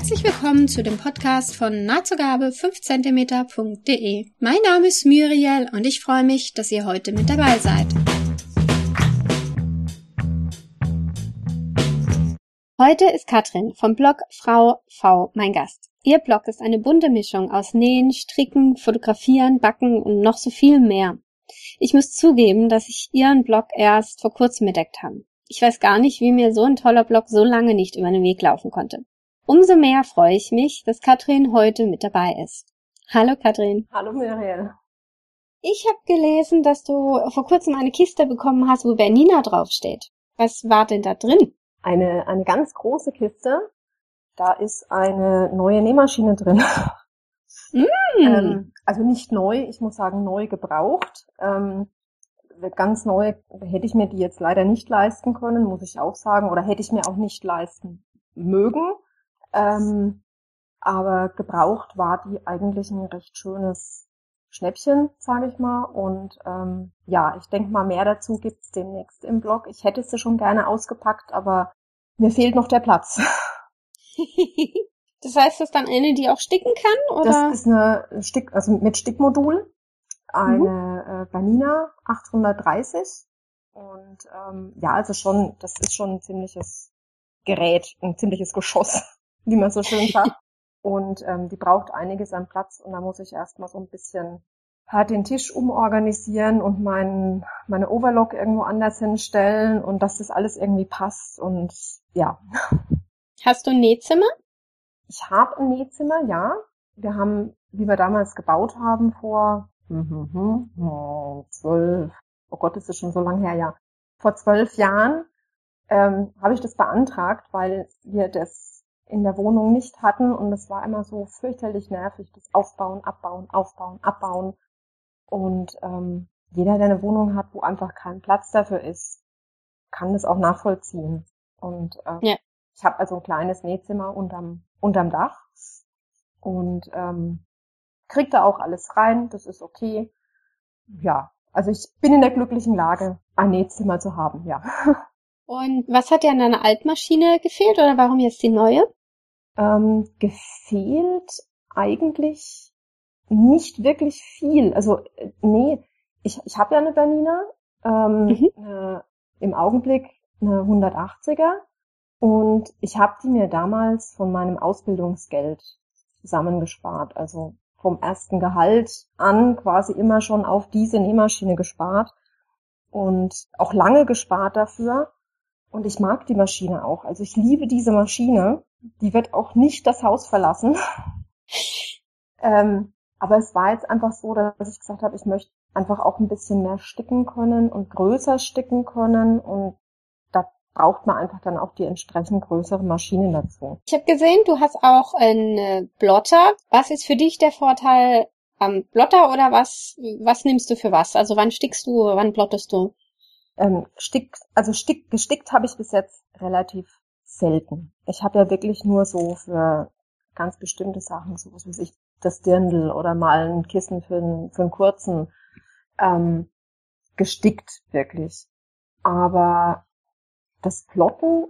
Herzlich willkommen zu dem Podcast von nahtzugabe 5cm.de. Mein Name ist Muriel und ich freue mich, dass ihr heute mit dabei seid. Heute ist Katrin vom Blog Frau V mein Gast. Ihr Blog ist eine bunte Mischung aus Nähen, Stricken, Fotografieren, Backen und noch so viel mehr. Ich muss zugeben, dass ich ihren Blog erst vor kurzem entdeckt habe. Ich weiß gar nicht, wie mir so ein toller Blog so lange nicht über den Weg laufen konnte. Umso mehr freue ich mich, dass Katrin heute mit dabei ist. Hallo Katrin. Hallo Muriel. Ich habe gelesen, dass du vor kurzem eine Kiste bekommen hast, wo Bernina draufsteht. Was war denn da drin? Eine, eine ganz große Kiste. Da ist eine neue Nähmaschine drin. Mm. ähm, also nicht neu, ich muss sagen neu gebraucht. Ähm, ganz neu hätte ich mir die jetzt leider nicht leisten können, muss ich auch sagen, oder hätte ich mir auch nicht leisten mögen. Ähm, aber gebraucht war die eigentlich ein recht schönes Schnäppchen, sage ich mal. Und ähm, ja, ich denke mal, mehr dazu gibt's demnächst im Blog. Ich hätte sie schon gerne ausgepackt, aber mir fehlt noch der Platz. das heißt, das ist dann eine, die auch sticken kann? Oder? Das ist eine Stick, also mit Stickmodul. Eine mhm. äh, Banina 830. Und ähm, ja, also schon, das ist schon ein ziemliches Gerät, ein ziemliches Geschoss wie man so schön sagt. Und ähm, die braucht einiges an Platz und da muss ich erstmal so ein bisschen halt den Tisch umorganisieren und mein, meine Overlock irgendwo anders hinstellen und dass das alles irgendwie passt und ja. Hast du ein Nähzimmer? Ich habe ein Nähzimmer, ja. Wir haben, wie wir damals gebaut haben vor hm, hm, hm, zwölf, oh Gott, ist das schon so lange her, ja. Vor zwölf Jahren ähm, habe ich das beantragt, weil wir das in der Wohnung nicht hatten und es war immer so fürchterlich nervig, das Aufbauen, Abbauen, Aufbauen, Abbauen. Und ähm, jeder, der eine Wohnung hat, wo einfach kein Platz dafür ist, kann das auch nachvollziehen. Und äh, ja. ich habe also ein kleines Nähzimmer unterm, unterm Dach und ähm, krieg da auch alles rein, das ist okay. Ja, also ich bin in der glücklichen Lage, ein Nähzimmer zu haben, ja. Und was hat dir an deiner Altmaschine gefehlt oder warum jetzt die neue? Ähm, gefehlt eigentlich nicht wirklich viel. Also äh, nee, ich, ich habe ja eine Bernina, ähm, mhm. eine, im Augenblick eine 180er und ich habe die mir damals von meinem Ausbildungsgeld zusammengespart. Also vom ersten Gehalt an quasi immer schon auf diese Nähmaschine gespart und auch lange gespart dafür. Und ich mag die Maschine auch. Also ich liebe diese Maschine die wird auch nicht das Haus verlassen. ähm, aber es war jetzt einfach so, dass ich gesagt habe, ich möchte einfach auch ein bisschen mehr sticken können und größer sticken können und da braucht man einfach dann auch die entsprechend größere Maschine dazu. Ich habe gesehen, du hast auch einen Blotter. Was ist für dich der Vorteil am Blotter oder was, was nimmst du für was? Also wann stickst du, wann plottest du? Ähm, stick, also stick, gestickt habe ich bis jetzt relativ selten. Ich habe ja wirklich nur so für ganz bestimmte Sachen, so was weiß ich, das Dirndl oder mal ein Kissen für einen, für einen kurzen ähm, gestickt wirklich. Aber das Plotten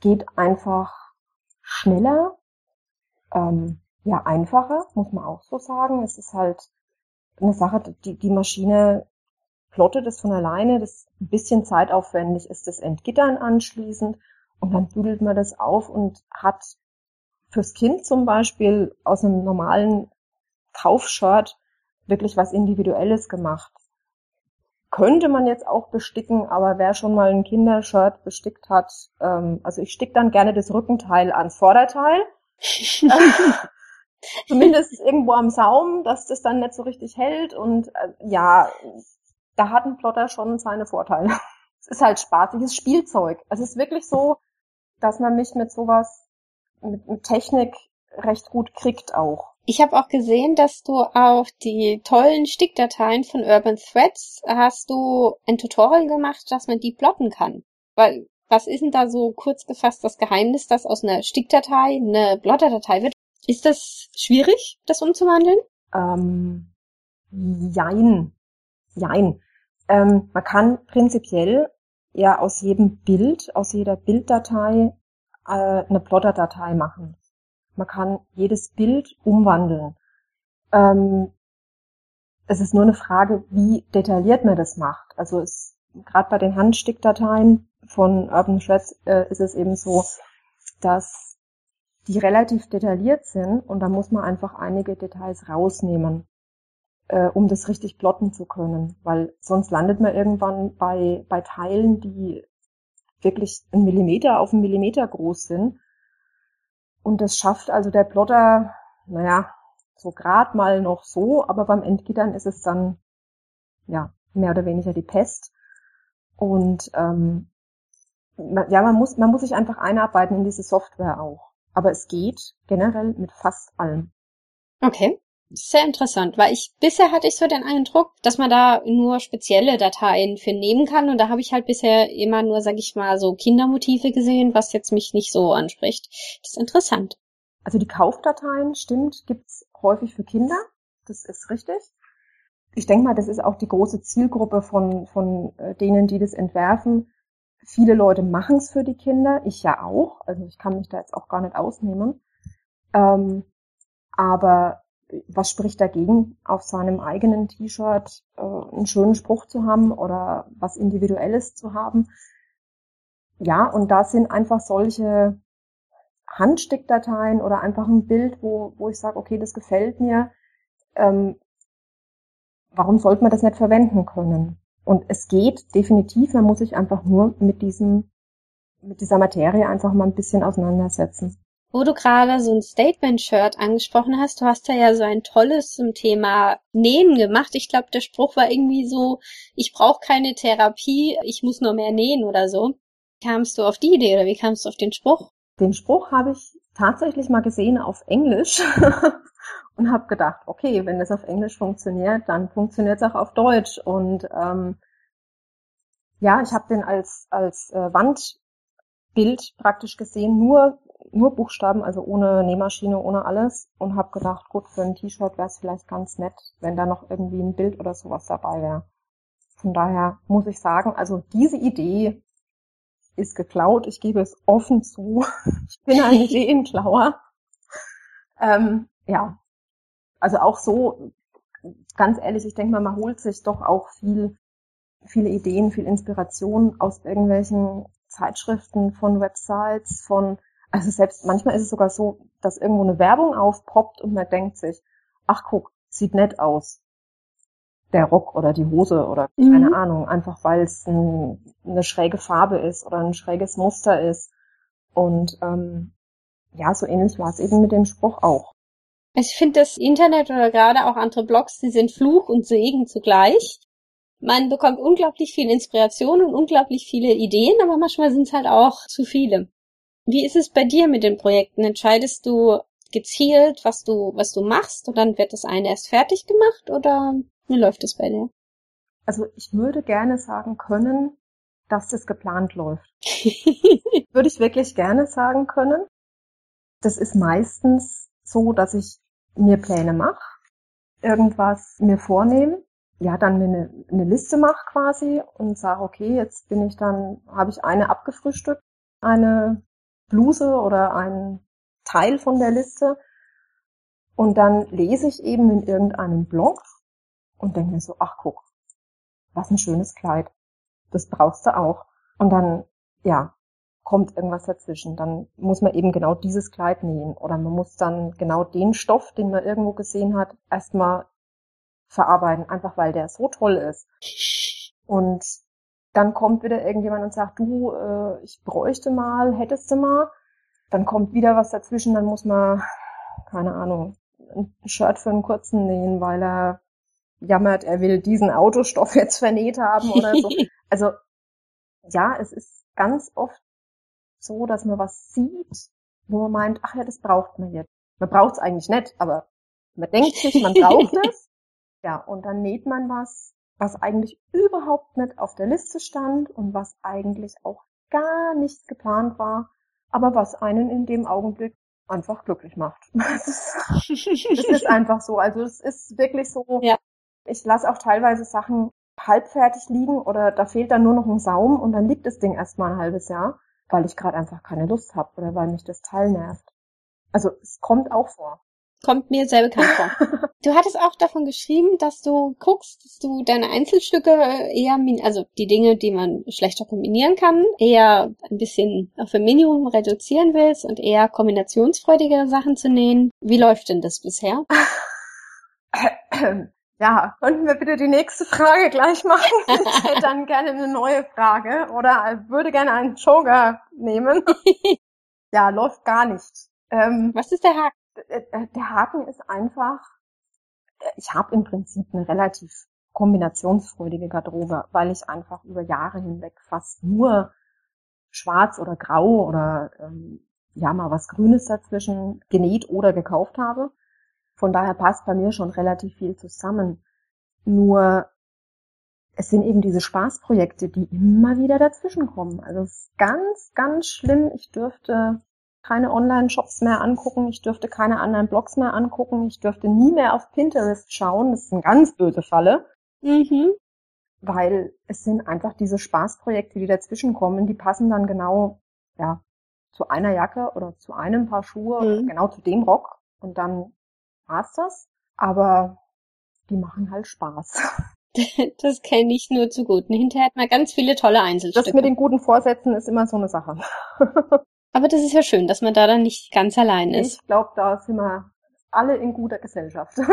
geht einfach schneller, ähm, ja einfacher, muss man auch so sagen. Es ist halt eine Sache, die, die Maschine plottet es von alleine, das ein bisschen zeitaufwendig ist, das Entgittern anschließend und dann bügelt man das auf und hat fürs Kind zum Beispiel aus einem normalen Kaufshirt wirklich was Individuelles gemacht. Könnte man jetzt auch besticken, aber wer schon mal ein Kindershirt bestickt hat, ähm, also ich stick dann gerne das Rückenteil ans Vorderteil. Zumindest irgendwo am Saum, dass das dann nicht so richtig hält und äh, ja, da hat ein Plotter schon seine Vorteile. Es ist halt spaßiges Spielzeug. Es ist wirklich so, dass man mich mit sowas, mit, mit Technik recht gut kriegt auch. Ich habe auch gesehen, dass du auch die tollen Stickdateien von Urban Threads hast du ein Tutorial gemacht, dass man die plotten kann. Weil was ist denn da so kurz gefasst das Geheimnis, dass aus einer Stickdatei eine Plotterdatei wird? Ist das schwierig, das umzuwandeln? Ähm, jein. Jein. Ähm, man kann prinzipiell ja aus jedem Bild, aus jeder Bilddatei äh, eine Plotterdatei machen. Man kann jedes Bild umwandeln. Ähm, es ist nur eine Frage, wie detailliert man das macht. Also es gerade bei den Handstickdateien von Urban Threads äh, ist es eben so, dass die relativ detailliert sind und da muss man einfach einige Details rausnehmen, äh, um das richtig plotten zu können, weil sonst landet man irgendwann bei, bei Teilen, die wirklich ein Millimeter auf einen Millimeter groß sind. Und das schafft also der Plotter, naja, so grad mal noch so, aber beim Endgittern ist es dann, ja, mehr oder weniger die Pest. Und ähm, ja, man muss, man muss sich einfach einarbeiten in diese Software auch. Aber es geht generell mit fast allem. Okay. Sehr interessant, weil ich bisher hatte ich so den Eindruck, dass man da nur spezielle Dateien für nehmen kann und da habe ich halt bisher immer nur, sag ich mal, so Kindermotive gesehen, was jetzt mich nicht so anspricht. Das ist interessant. Also die Kaufdateien, stimmt, gibt's häufig für Kinder. Das ist richtig. Ich denke mal, das ist auch die große Zielgruppe von, von äh, denen, die das entwerfen. Viele Leute machen es für die Kinder, ich ja auch. Also ich kann mich da jetzt auch gar nicht ausnehmen. Ähm, aber was spricht dagegen, auf seinem eigenen T-Shirt äh, einen schönen Spruch zu haben oder was Individuelles zu haben? Ja, und da sind einfach solche Handstickdateien oder einfach ein Bild, wo, wo ich sage, okay, das gefällt mir. Ähm, warum sollte man das nicht verwenden können? Und es geht definitiv, man muss sich einfach nur mit diesem, mit dieser Materie einfach mal ein bisschen auseinandersetzen. Wo du gerade so ein Statement-Shirt angesprochen hast, du hast da ja so ein tolles zum Thema Nähen gemacht. Ich glaube, der Spruch war irgendwie so, ich brauche keine Therapie, ich muss nur mehr nähen oder so. Kamst du auf die Idee oder wie kamst du auf den Spruch? Den Spruch habe ich tatsächlich mal gesehen auf Englisch und habe gedacht, okay, wenn das auf Englisch funktioniert, dann funktioniert es auch auf Deutsch. Und ähm, ja, ich habe den als als äh, Wandbild praktisch gesehen, nur nur Buchstaben, also ohne Nähmaschine, ohne alles und habe gedacht, gut, für ein T-Shirt wäre es vielleicht ganz nett, wenn da noch irgendwie ein Bild oder sowas dabei wäre. Von daher muss ich sagen, also diese Idee ist geklaut. Ich gebe es offen zu. Ich bin ein Ideenklauer. ähm, ja, also auch so, ganz ehrlich, ich denke mal, man holt sich doch auch viel, viele Ideen, viel Inspiration aus irgendwelchen Zeitschriften, von Websites, von also selbst manchmal ist es sogar so, dass irgendwo eine Werbung aufpoppt und man denkt sich, ach guck, sieht nett aus. Der Rock oder die Hose oder mhm. keine Ahnung, einfach weil es ein, eine schräge Farbe ist oder ein schräges Muster ist. Und ähm, ja, so ähnlich war es eben mit dem Spruch auch. Ich finde das Internet oder gerade auch andere Blogs, die sind Fluch und Segen zugleich. Man bekommt unglaublich viel Inspiration und unglaublich viele Ideen, aber manchmal sind es halt auch zu viele. Wie ist es bei dir mit den Projekten? Entscheidest du gezielt, was du, was du machst und dann wird das eine erst fertig gemacht oder wie läuft es bei dir? Also ich würde gerne sagen können, dass das geplant läuft. würde ich wirklich gerne sagen können. Das ist meistens so, dass ich mir Pläne mache, irgendwas mir vornehme, ja, dann mir eine, eine Liste mache quasi und sage, okay, jetzt bin ich dann, habe ich eine abgefrühstückt, eine Bluse oder ein Teil von der Liste. Und dann lese ich eben in irgendeinem Blog und denke mir so, ach guck, was ein schönes Kleid. Das brauchst du auch. Und dann, ja, kommt irgendwas dazwischen. Dann muss man eben genau dieses Kleid nähen. Oder man muss dann genau den Stoff, den man irgendwo gesehen hat, erstmal verarbeiten, einfach weil der so toll ist. Und dann kommt wieder irgendjemand und sagt, du, äh, ich bräuchte mal, hättest du mal. Dann kommt wieder was dazwischen, dann muss man, keine Ahnung, ein Shirt für einen kurzen nähen, weil er jammert, er will diesen Autostoff jetzt vernäht haben oder so. Also ja, es ist ganz oft so, dass man was sieht, wo man meint, ach ja, das braucht man jetzt. Man braucht es eigentlich nicht, aber man denkt sich, man braucht es. Ja, und dann näht man was was eigentlich überhaupt nicht auf der Liste stand und was eigentlich auch gar nicht geplant war, aber was einen in dem Augenblick einfach glücklich macht. Es ist, ist einfach so. Also es ist wirklich so. Ja. Ich lasse auch teilweise Sachen halbfertig liegen oder da fehlt dann nur noch ein Saum und dann liegt das Ding erstmal ein halbes Jahr, weil ich gerade einfach keine Lust habe oder weil mich das Teil nervt. Also es kommt auch vor. Kommt mir sehr bekannt vor. du hattest auch davon geschrieben, dass du guckst, dass du deine Einzelstücke eher, also die Dinge, die man schlechter kombinieren kann, eher ein bisschen auf ein Minimum reduzieren willst und eher kombinationsfreudigere Sachen zu nähen. Wie läuft denn das bisher? Ja, könnten wir bitte die nächste Frage gleich machen? Ich hätte dann gerne eine neue Frage oder würde gerne einen Joker nehmen. Ja, läuft gar nicht. Ähm, Was ist der Haken? Äh, äh, der Haken ist einfach, äh, ich habe im Prinzip eine relativ kombinationsfreudige Garderobe, weil ich einfach über Jahre hinweg fast nur schwarz oder grau oder ähm, ja mal was Grünes dazwischen genäht oder gekauft habe. Von daher passt bei mir schon relativ viel zusammen. Nur es sind eben diese Spaßprojekte, die immer wieder dazwischen kommen. Also es ist ganz, ganz schlimm. Ich dürfte keine Online-Shops mehr angucken, ich dürfte keine anderen Blogs mehr angucken, ich dürfte nie mehr auf Pinterest schauen, das ist eine ganz böse Falle. Mhm. Weil es sind einfach diese Spaßprojekte, die dazwischen kommen, die passen dann genau, ja, zu einer Jacke oder zu einem Paar Schuhe mhm. genau zu dem Rock und dann war's das. Aber die machen halt Spaß. Das kenne ich nur zu gut. hinterher hat man ganz viele tolle Einzelstücke. Das mit den guten Vorsätzen ist immer so eine Sache. Aber das ist ja schön, dass man da dann nicht ganz allein ist. Ich glaube, da sind wir alle in guter Gesellschaft.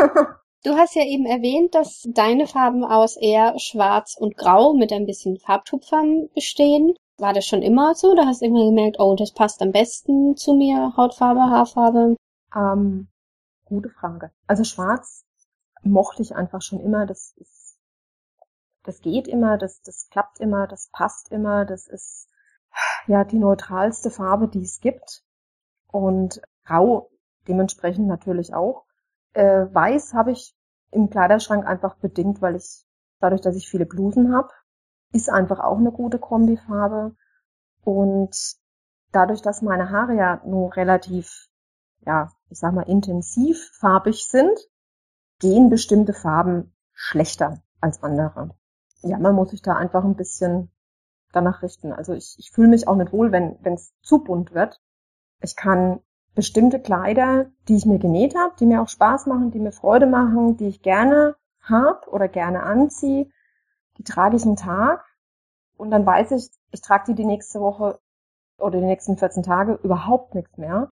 Du hast ja eben erwähnt, dass deine Farben aus eher schwarz und grau mit ein bisschen Farbtupfern bestehen. War das schon immer so? Da hast du immer gemerkt, oh, das passt am besten zu mir, Hautfarbe, Haarfarbe? Ähm, gute Frage. Also schwarz mochte ich einfach schon immer. Das ist, das geht immer, das, das klappt immer, das passt immer, das ist ja die neutralste Farbe, die es gibt. Und grau dementsprechend natürlich auch. Äh, Weiß habe ich im Kleiderschrank einfach bedingt, weil ich dadurch, dass ich viele Blusen habe, ist einfach auch eine gute Kombifarbe. Und dadurch, dass meine Haare ja nur relativ, ja, ich sag mal, intensiv farbig sind, gehen bestimmte Farben schlechter als andere. Ja, man muss sich da einfach ein bisschen danach richten. Also ich, ich fühle mich auch nicht wohl, wenn es zu bunt wird. Ich kann bestimmte Kleider, die ich mir genäht habe, die mir auch Spaß machen, die mir Freude machen, die ich gerne hab oder gerne anziehe, die trage ich einen Tag und dann weiß ich, ich trage die die nächste Woche oder die nächsten 14 Tage überhaupt nichts mehr,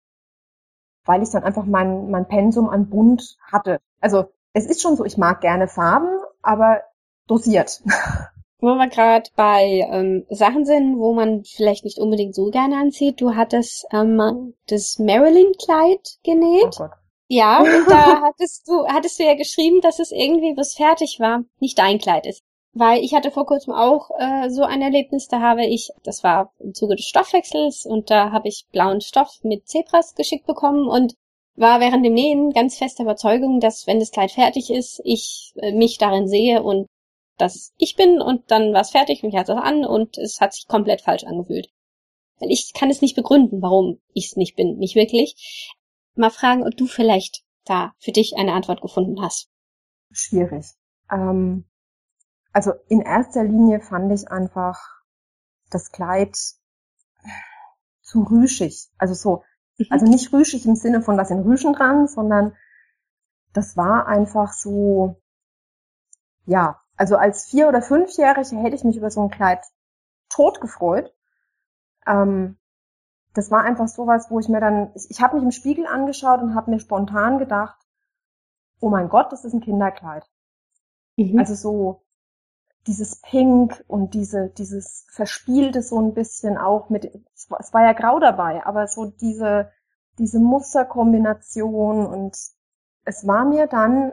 weil ich dann einfach mein, mein Pensum an bunt hatte. Also es ist schon so, ich mag gerne Farben, aber dosiert. Wo wir gerade bei ähm, Sachen sind, wo man vielleicht nicht unbedingt so gerne anzieht. Du hattest ähm, das Marilyn-Kleid genäht. Oh Gott. Ja, und da hattest du, hattest du ja geschrieben, dass es irgendwie was fertig war, nicht dein Kleid ist. Weil ich hatte vor kurzem auch äh, so ein Erlebnis, da habe ich, das war im Zuge des Stoffwechsels und da habe ich blauen Stoff mit Zebras geschickt bekommen und war während dem Nähen ganz fester Überzeugung, dass wenn das Kleid fertig ist, ich äh, mich darin sehe und dass ich bin und dann war es fertig und ich hatte es an und es hat sich komplett falsch angefühlt. Weil ich kann es nicht begründen, warum ich es nicht bin, nicht wirklich. Mal fragen, ob du vielleicht da für dich eine Antwort gefunden hast. Schwierig. Ähm, also in erster Linie fand ich einfach das Kleid zu rüschig. Also so, mhm. also nicht rüschig im Sinne von, da sind Rüschen dran, sondern das war einfach so, ja, also als vier- oder fünfjährige hätte ich mich über so ein Kleid tot gefreut. Ähm, das war einfach sowas, wo ich mir dann, ich, ich habe mich im Spiegel angeschaut und habe mir spontan gedacht, oh mein Gott, das ist ein Kinderkleid. Mhm. Also so dieses Pink und diese, dieses Verspielte so ein bisschen auch mit, es war, es war ja grau dabei, aber so diese, diese Musterkombination und es war mir dann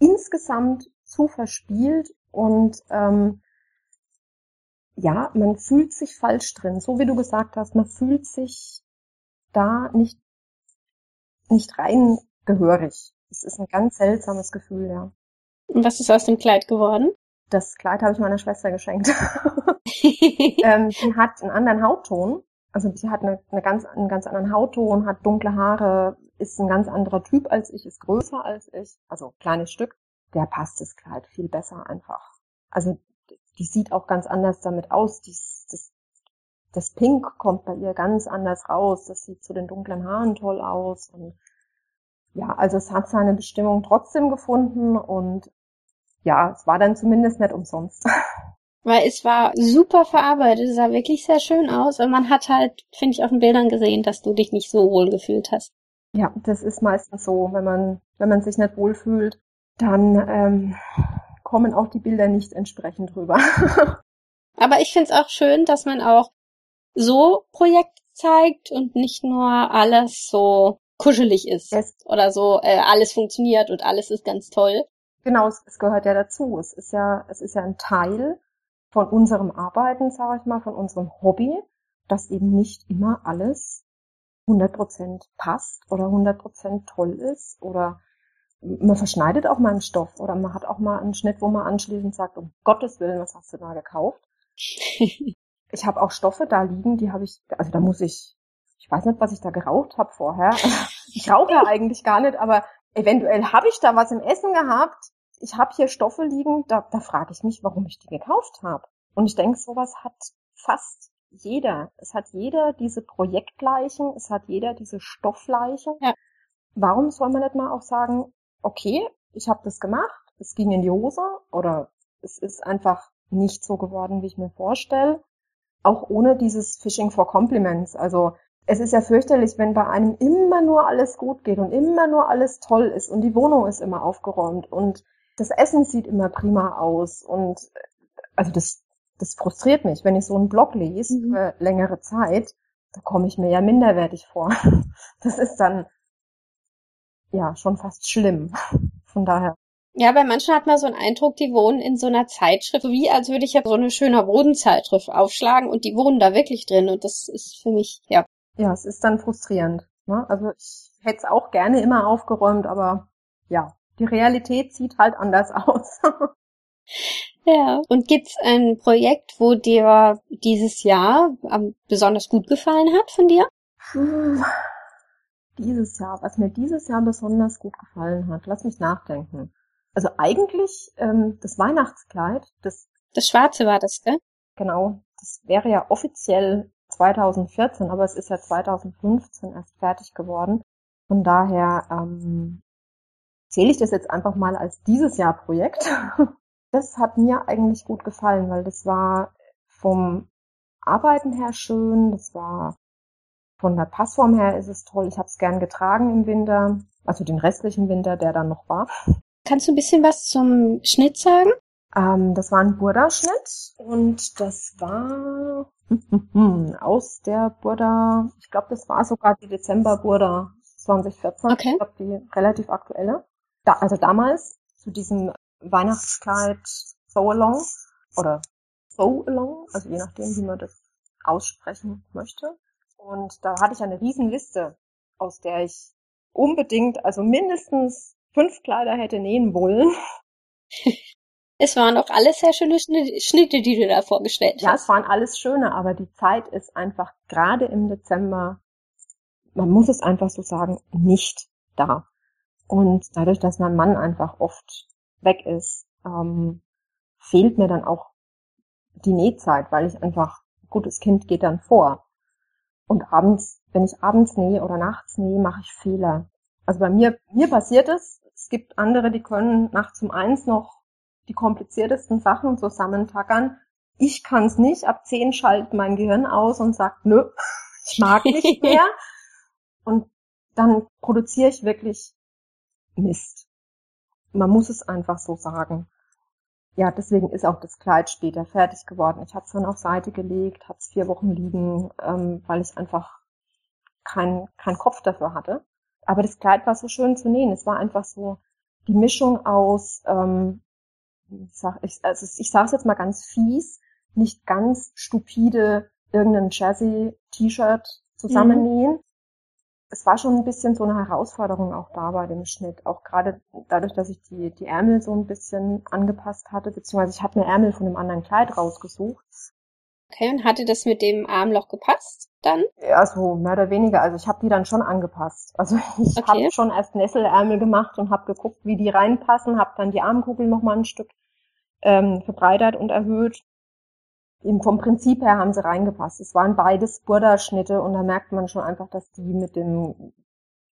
insgesamt zu verspielt und ähm, ja, man fühlt sich falsch drin. So wie du gesagt hast, man fühlt sich da nicht, nicht rein gehörig. Es ist ein ganz seltsames Gefühl, ja. Und was ist aus dem Kleid geworden? Das Kleid habe ich meiner Schwester geschenkt. ähm, sie hat einen anderen Hautton. Also sie hat eine, eine ganz, einen ganz anderen Hautton, hat dunkle Haare, ist ein ganz anderer Typ als ich, ist größer als ich, also kleines Stück der passt das Kleid viel besser einfach. Also die sieht auch ganz anders damit aus. Die, das, das Pink kommt bei ihr ganz anders raus. Das sieht zu den dunklen Haaren toll aus. Und ja, also es hat seine Bestimmung trotzdem gefunden und ja, es war dann zumindest nicht umsonst. Weil es war super verarbeitet, es sah wirklich sehr schön aus und man hat halt, finde ich, auf den Bildern gesehen, dass du dich nicht so wohl gefühlt hast. Ja, das ist meistens so, wenn man, wenn man sich nicht wohlfühlt, dann ähm, kommen auch die Bilder nicht entsprechend rüber. Aber ich finde es auch schön, dass man auch so Projekte zeigt und nicht nur alles so kuschelig ist yes. oder so äh, alles funktioniert und alles ist ganz toll. Genau, es, es gehört ja dazu. Es ist ja, es ist ja ein Teil von unserem Arbeiten, sage ich mal, von unserem Hobby, dass eben nicht immer alles 100% passt oder 100% toll ist oder man verschneidet auch mal einen Stoff oder man hat auch mal einen Schnitt, wo man anschließend sagt, um Gottes Willen, was hast du da gekauft? ich habe auch Stoffe da liegen, die habe ich, also da muss ich, ich weiß nicht, was ich da geraucht habe vorher. ich rauche ja eigentlich gar nicht, aber eventuell habe ich da was im Essen gehabt, ich habe hier Stoffe liegen, da, da frage ich mich, warum ich die gekauft habe. Und ich denke, sowas hat fast jeder. Es hat jeder diese Projektleichen, es hat jeder diese Stoffleichen. Ja. Warum soll man nicht mal auch sagen, okay, ich habe das gemacht, es ging in die Hose oder es ist einfach nicht so geworden, wie ich mir vorstelle. Auch ohne dieses Fishing for Compliments. Also es ist ja fürchterlich, wenn bei einem immer nur alles gut geht und immer nur alles toll ist und die Wohnung ist immer aufgeräumt und das Essen sieht immer prima aus und also das, das frustriert mich, wenn ich so einen Blog lese mhm. für längere Zeit, da komme ich mir ja minderwertig vor. Das ist dann ja schon fast schlimm. Von daher. Ja, bei manchen hat man so einen Eindruck, die wohnen in so einer Zeitschrift, wie als würde ich ja so eine schöne Bodenzeitschrift aufschlagen und die wohnen da wirklich drin und das ist für mich, ja. Ja, es ist dann frustrierend. Ne? Also ich hätte es auch gerne immer aufgeräumt, aber ja, die Realität sieht halt anders aus. ja, und gibt's ein Projekt, wo dir dieses Jahr besonders gut gefallen hat von dir? Dieses Jahr, was mir dieses Jahr besonders gut gefallen hat, lass mich nachdenken. Also eigentlich ähm, das Weihnachtskleid, das das Schwarze war das, gell? Genau, das wäre ja offiziell 2014, aber es ist ja 2015 erst fertig geworden. Von daher ähm, zähle ich das jetzt einfach mal als dieses Jahr Projekt. Das hat mir eigentlich gut gefallen, weil das war vom Arbeiten her schön, das war von der Passform her ist es toll. Ich habe es gern getragen im Winter, also den restlichen Winter, der dann noch war. Kannst du ein bisschen was zum Schnitt sagen? Ähm, das war ein Burda-Schnitt und das war aus der Burda, ich glaube, das war sogar die Dezember-Burda 2014. Okay. Ich glaube, die relativ aktuelle da, also damals zu diesem Weihnachtskleid So Along oder So Along, also je nachdem, wie man das aussprechen möchte. Und da hatte ich eine riesen Liste, aus der ich unbedingt, also mindestens fünf Kleider hätte nähen wollen. Es waren auch alles sehr schöne Schnitte, die du da vorgestellt hast. Ja, es waren alles schöne, aber die Zeit ist einfach gerade im Dezember, man muss es einfach so sagen, nicht da. Und dadurch, dass mein Mann einfach oft weg ist, ähm, fehlt mir dann auch die Nähzeit, weil ich einfach, gutes Kind geht dann vor. Und abends, wenn ich abends nähe oder nachts nähe, mache ich Fehler. Also bei mir, mir passiert es. Es gibt andere, die können nachts um eins noch die kompliziertesten Sachen zusammentackern. Ich kann es nicht. Ab zehn schaltet mein Gehirn aus und sagt, nö, ich mag nicht mehr. und dann produziere ich wirklich Mist. Man muss es einfach so sagen. Ja, deswegen ist auch das Kleid später fertig geworden. Ich habe es dann auf Seite gelegt, habe es vier Wochen liegen, ähm, weil ich einfach keinen kein Kopf dafür hatte. Aber das Kleid war so schön zu nähen. Es war einfach so die Mischung aus, ähm, ich, sag, ich, also ich sage es jetzt mal ganz fies, nicht ganz stupide irgendein Jazzy-T-Shirt zusammennähen, mhm es war schon ein bisschen so eine Herausforderung auch da bei dem Schnitt. Auch gerade dadurch, dass ich die, die Ärmel so ein bisschen angepasst hatte, beziehungsweise ich habe mir Ärmel von einem anderen Kleid rausgesucht. Okay, und hatte das mit dem Armloch gepasst dann? Ja, so mehr oder weniger. Also ich habe die dann schon angepasst. Also ich okay. habe schon erst Nesselärmel gemacht und habe geguckt, wie die reinpassen, habe dann die Armkugel nochmal ein Stück ähm, verbreitert und erhöht. Vom Prinzip her haben sie reingepasst. Es waren beides Burda-Schnitte und da merkt man schon einfach, dass die mit dem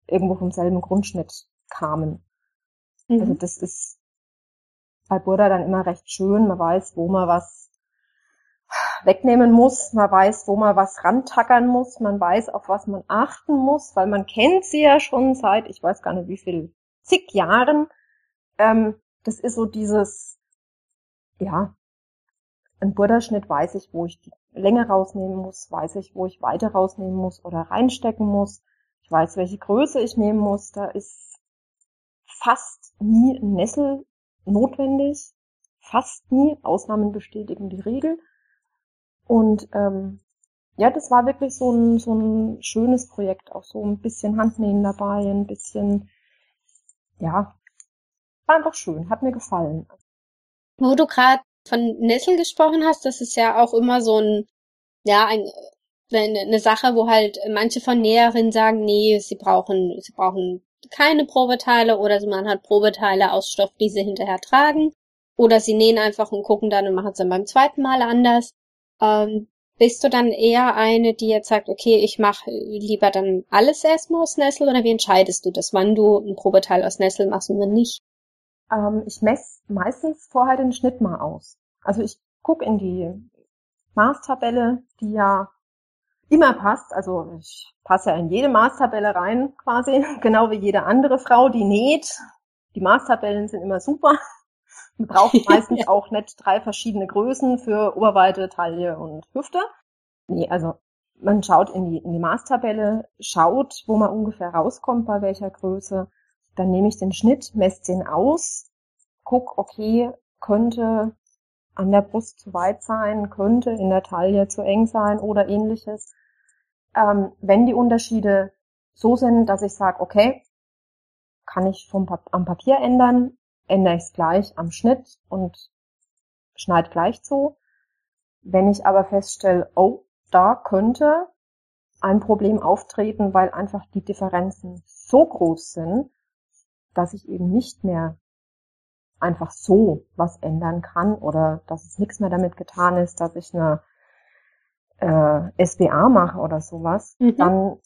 irgendwo vom selben Grundschnitt kamen. Mhm. Also das ist bei Burda dann immer recht schön. Man weiß, wo man was wegnehmen muss, man weiß, wo man was rantackern muss, man weiß, auf was man achten muss, weil man kennt sie ja schon seit, ich weiß gar nicht wie viel, zig Jahren. Ähm, das ist so dieses, ja, ein Burda-Schnitt weiß ich, wo ich die Länge rausnehmen muss, weiß ich, wo ich weiter rausnehmen muss oder reinstecken muss. Ich weiß, welche Größe ich nehmen muss. Da ist fast nie ein Nessel notwendig. Fast nie. Ausnahmen bestätigen die Regel. Und ähm, ja, das war wirklich so ein, so ein schönes Projekt. Auch so ein bisschen Handnähen dabei, ein bisschen, ja, war einfach schön. Hat mir gefallen. Wo du gerade von Nessel gesprochen hast, das ist ja auch immer so ein, ja, ein, eine, eine Sache, wo halt manche von Näherinnen sagen, nee, sie brauchen, sie brauchen keine Probeteile oder man hat Probeteile aus Stoff, die sie hinterher tragen. Oder sie nähen einfach und gucken dann und machen es dann beim zweiten Mal anders. Ähm, bist du dann eher eine, die jetzt sagt, okay, ich mache lieber dann alles erstmal aus Nessel oder wie entscheidest du das, wann du ein Probeteil aus Nessel machst und wann nicht? Ähm, ich messe meistens vorher den Schnitt mal aus. Also ich gucke in die Maßtabelle, die ja immer passt. Also ich passe ja in jede Maßtabelle rein quasi, genau wie jede andere Frau, die näht. Die Maßtabellen sind immer super. Man braucht meistens auch nicht drei verschiedene Größen für Oberweite, Taille und Hüfte. Nee, also man schaut in die, in die Maßtabelle, schaut, wo man ungefähr rauskommt, bei welcher Größe. Dann nehme ich den Schnitt, messe den aus, guck, okay, könnte an der Brust zu weit sein, könnte in der Taille zu eng sein oder ähnliches. Ähm, wenn die Unterschiede so sind, dass ich sage, okay, kann ich vom am Papier ändern, ändere ich es gleich am Schnitt und schneide gleich zu. Wenn ich aber feststelle, oh, da könnte ein Problem auftreten, weil einfach die Differenzen so groß sind, dass ich eben nicht mehr einfach so was ändern kann oder dass es nichts mehr damit getan ist, dass ich eine äh, SBA mache oder sowas, mhm. dann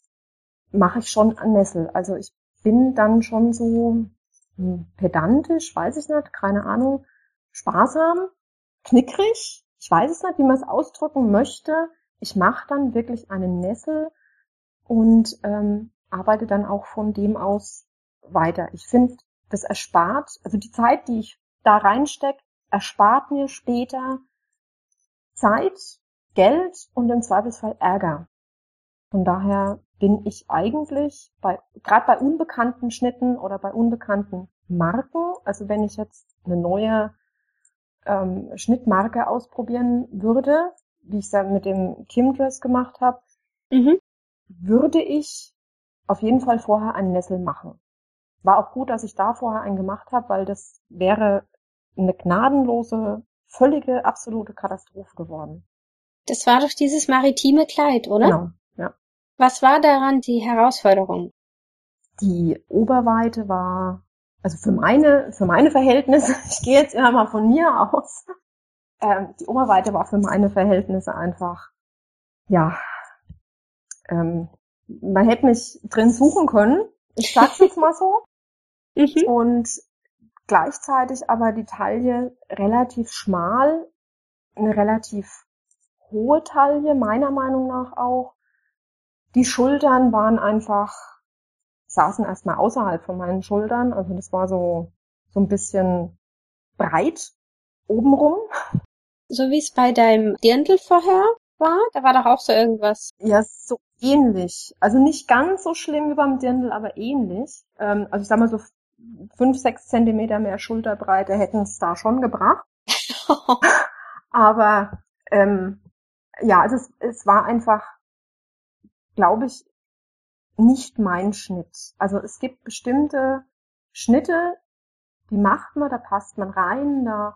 mache ich schon ein Nessel. Also ich bin dann schon so hm, pedantisch, weiß ich nicht, keine Ahnung, sparsam, knickrig, ich weiß es nicht, wie man es ausdrücken möchte. Ich mache dann wirklich einen Nessel und ähm, arbeite dann auch von dem aus weiter. Ich finde, das erspart, also die Zeit, die ich da reinstecke, erspart mir später Zeit, Geld und im Zweifelsfall Ärger. Von daher bin ich eigentlich bei, gerade bei unbekannten Schnitten oder bei unbekannten Marken, also wenn ich jetzt eine neue ähm, Schnittmarke ausprobieren würde, wie ich es ja mit dem Kim Dress gemacht habe, mhm. würde ich auf jeden Fall vorher einen Nessel machen. War auch gut, dass ich da vorher einen gemacht habe, weil das wäre eine gnadenlose, völlige, absolute Katastrophe geworden. Das war doch dieses maritime Kleid, oder? Genau, ja. Was war daran die Herausforderung? Die Oberweite war, also für meine, für meine Verhältnisse, ich gehe jetzt immer mal von mir aus, ähm, die Oberweite war für meine Verhältnisse einfach, ja, ähm, man hätte mich drin suchen können. Ich sag's jetzt mal so. Mhm. Und gleichzeitig aber die Taille relativ schmal, eine relativ hohe Taille, meiner Meinung nach auch. Die Schultern waren einfach, saßen erstmal außerhalb von meinen Schultern, also das war so, so ein bisschen breit obenrum. So wie es bei deinem Dirndl vorher war? Da war doch auch so irgendwas. Ja, so ähnlich. Also nicht ganz so schlimm wie beim Dirndl, aber ähnlich. Ähm, also ich sag mal so fünf, sechs Zentimeter mehr Schulterbreite hätten es da schon gebracht. Aber ähm, ja, also es, es war einfach, glaube ich, nicht mein Schnitt. Also es gibt bestimmte Schnitte, die macht man, da passt man rein, da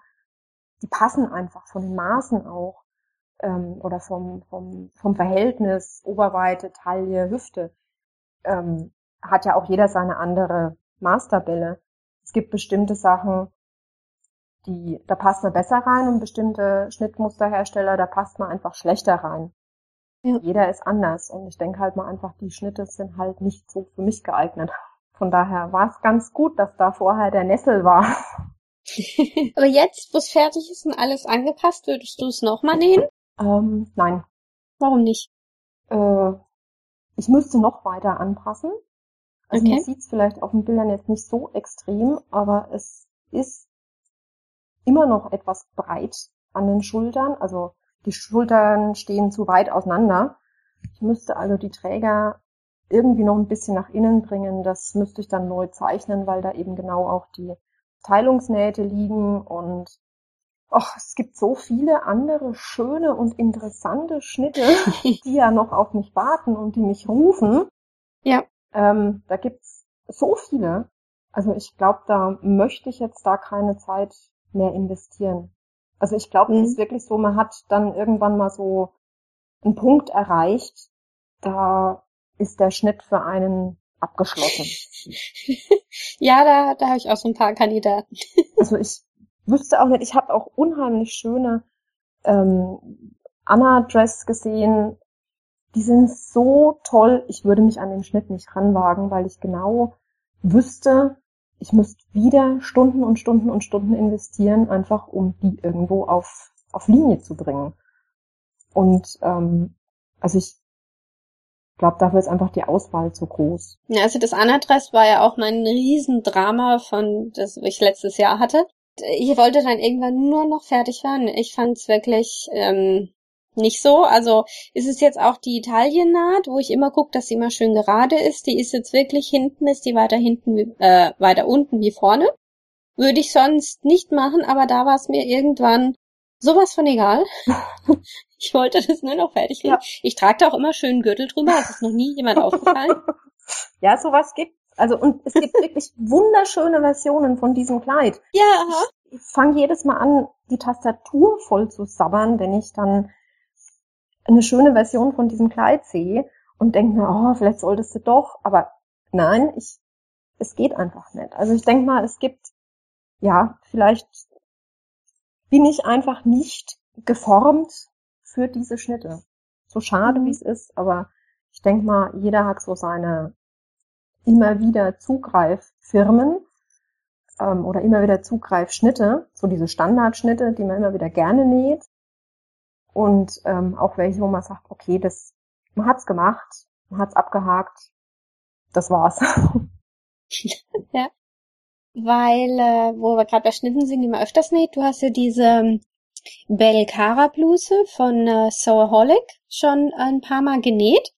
die passen einfach von den Maßen auch ähm, oder vom, vom, vom Verhältnis Oberweite, Taille, Hüfte. Ähm, hat ja auch jeder seine andere Maßtabelle. Es gibt bestimmte Sachen, die, da passt man besser rein und bestimmte Schnittmusterhersteller, da passt man einfach schlechter rein. Ja. Jeder ist anders und ich denke halt mal einfach, die Schnitte sind halt nicht so für mich geeignet. Von daher war es ganz gut, dass da vorher der Nessel war. Aber jetzt, wo es fertig ist und alles angepasst, würdest du es nochmal nähen? Ähm, nein. Warum nicht? Äh, ich müsste noch weiter anpassen. Also okay. man sieht es vielleicht auf den Bildern jetzt nicht so extrem, aber es ist immer noch etwas breit an den Schultern. Also die Schultern stehen zu weit auseinander. Ich müsste also die Träger irgendwie noch ein bisschen nach innen bringen. Das müsste ich dann neu zeichnen, weil da eben genau auch die Teilungsnähte liegen und Och, es gibt so viele andere schöne und interessante Schnitte, die ja noch auf mich warten und die mich rufen. Ja. Ähm, da gibt's so viele. Also ich glaube, da möchte ich jetzt da keine Zeit mehr investieren. Also ich glaube, mhm. es ist wirklich so, man hat dann irgendwann mal so einen Punkt erreicht, da ist der Schnitt für einen abgeschlossen. ja, da, da habe ich auch so ein paar Kandidaten. also ich wüsste auch nicht, ich habe auch unheimlich schöne ähm, Anna-Dress gesehen. Die sind so toll. Ich würde mich an den Schnitt nicht ranwagen, weil ich genau wüsste, ich müsste wieder Stunden und Stunden und Stunden investieren, einfach um die irgendwo auf, auf Linie zu bringen. Und ähm, also ich glaube, dafür ist einfach die Auswahl zu groß. Ja, also das Anadress war ja auch mein Riesendrama von, das ich letztes Jahr hatte. Ich wollte dann irgendwann nur noch fertig werden. Ich fand es wirklich ähm, nicht so. Also ist es jetzt auch die Italiennaht, wo ich immer gucke, dass sie immer schön gerade ist. Die ist jetzt wirklich hinten, ist die weiter hinten, wie, äh, weiter unten wie vorne. Würde ich sonst nicht machen, aber da war es mir irgendwann sowas von egal. ich wollte das nur noch fertig kriegen. Ja. Ich trage da auch immer schön Gürtel drüber, das ist noch nie jemand aufgefallen. Ja, sowas gibt also und es gibt wirklich wunderschöne Versionen von diesem Kleid. Ja. Aha. Ich fange jedes Mal an, die Tastatur voll zu sabbern, wenn ich dann eine schöne Version von diesem Kleid sehe und denke mir, oh, vielleicht solltest du doch, aber nein, ich, es geht einfach nicht. Also ich denke mal, es gibt, ja, vielleicht bin ich einfach nicht geformt für diese Schnitte. So schade, mhm. wie es ist, aber ich denke mal, jeder hat so seine immer wieder Zugreiffirmen ähm, oder immer wieder Zugreifschnitte, so diese Standardschnitte, die man immer wieder gerne näht. Und ähm, auch welche, wo man sagt, okay, das, man hat's gemacht, man hat's abgehakt, das war's. ja weil, äh, wo wir gerade bei Schnitten sind, die man öfters näht, du hast ja diese ähm, Belcara Bluse von äh, Soaholic schon ein paar Mal genäht.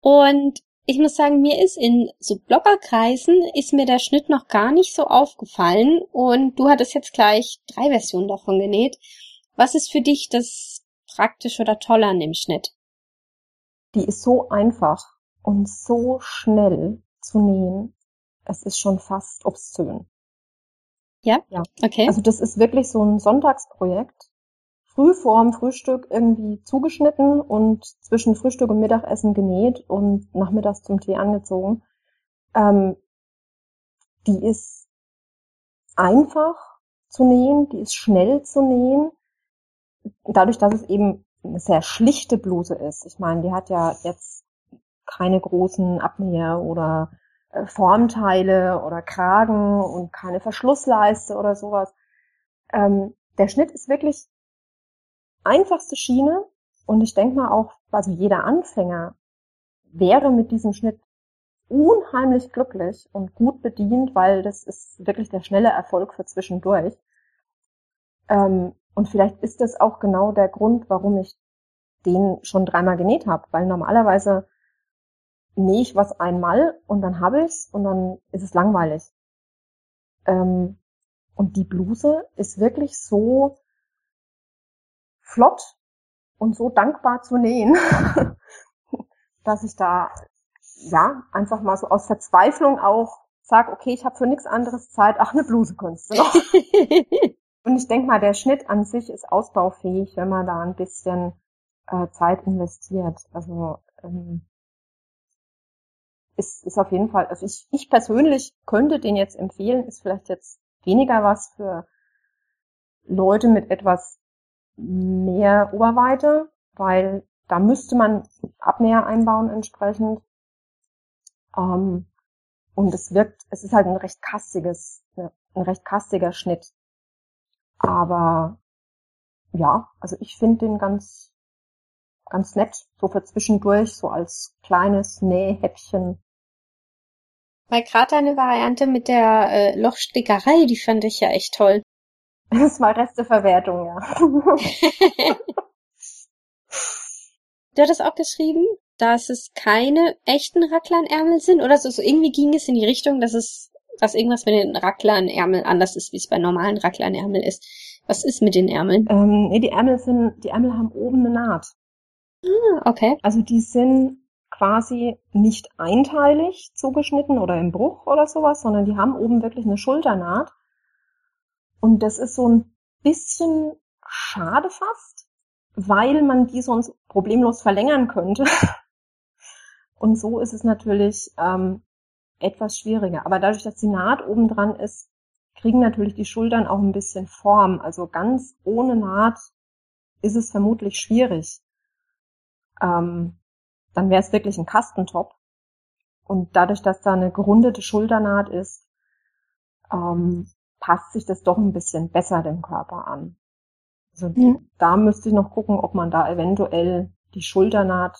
Und ich muss sagen, mir ist in so Bloggerkreisen ist mir der Schnitt noch gar nicht so aufgefallen und du hattest jetzt gleich drei Versionen davon genäht. Was ist für dich das praktisch oder tolle an dem Schnitt? Die ist so einfach und so schnell zu nähen. Es ist schon fast obszön. Ja? Ja. Okay. Also das ist wirklich so ein Sonntagsprojekt. Früh vorm Frühstück irgendwie zugeschnitten und zwischen Frühstück und Mittagessen genäht und nachmittags zum Tee angezogen. Ähm, die ist einfach zu nähen, die ist schnell zu nähen. Dadurch, dass es eben eine sehr schlichte Bluse ist. Ich meine, die hat ja jetzt keine großen Abnäher oder äh, Formteile oder Kragen und keine Verschlussleiste oder sowas. Ähm, der Schnitt ist wirklich einfachste Schiene und ich denke mal auch, also jeder Anfänger wäre mit diesem Schnitt unheimlich glücklich und gut bedient, weil das ist wirklich der schnelle Erfolg für zwischendurch. Ähm, und vielleicht ist das auch genau der Grund, warum ich den schon dreimal genäht habe, weil normalerweise nähe ich was einmal und dann habe ich's und dann ist es langweilig. Ähm, und die Bluse ist wirklich so flott und so dankbar zu nähen, dass ich da ja einfach mal so aus Verzweiflung auch sag, okay, ich habe für nichts anderes Zeit, ach, eine Bluse kannst du noch. und ich denke mal, der Schnitt an sich ist ausbaufähig, wenn man da ein bisschen äh, Zeit investiert. Also ähm, ist, ist auf jeden Fall, also ich, ich persönlich könnte den jetzt empfehlen, ist vielleicht jetzt weniger was für Leute mit etwas mehr Oberweite, weil da müsste man Abnäher einbauen entsprechend. Ähm, und es wirkt, es ist halt ein recht kastiges, ein recht kastiger Schnitt. Aber ja, also ich finde den ganz, ganz nett, so für zwischendurch, so als kleines Nähhäppchen. Weil gerade eine Variante mit der äh, Lochstickerei, die fand ich ja echt toll. Das war Resteverwertung, ja. du hattest auch geschrieben, dass es keine echten Racklernärmel sind, oder so, so irgendwie ging es in die Richtung, dass es, dass irgendwas mit den Racklernärmeln anders ist, wie es bei normalen Racklernärmeln ist. Was ist mit den Ärmeln? Ähm, nee, die Ärmel sind, die Ärmel haben oben eine Naht. Ah, okay. Also die sind quasi nicht einteilig zugeschnitten oder im Bruch oder sowas, sondern die haben oben wirklich eine Schulternaht. Und das ist so ein bisschen schade fast, weil man die sonst problemlos verlängern könnte. Und so ist es natürlich ähm, etwas schwieriger. Aber dadurch, dass die Naht oben dran ist, kriegen natürlich die Schultern auch ein bisschen Form. Also ganz ohne Naht ist es vermutlich schwierig. Ähm, dann wäre es wirklich ein Kastentop. Und dadurch, dass da eine gerundete Schulternaht ist, ähm, passt sich das doch ein bisschen besser dem Körper an. Also ja. da müsste ich noch gucken, ob man da eventuell die Schulternaht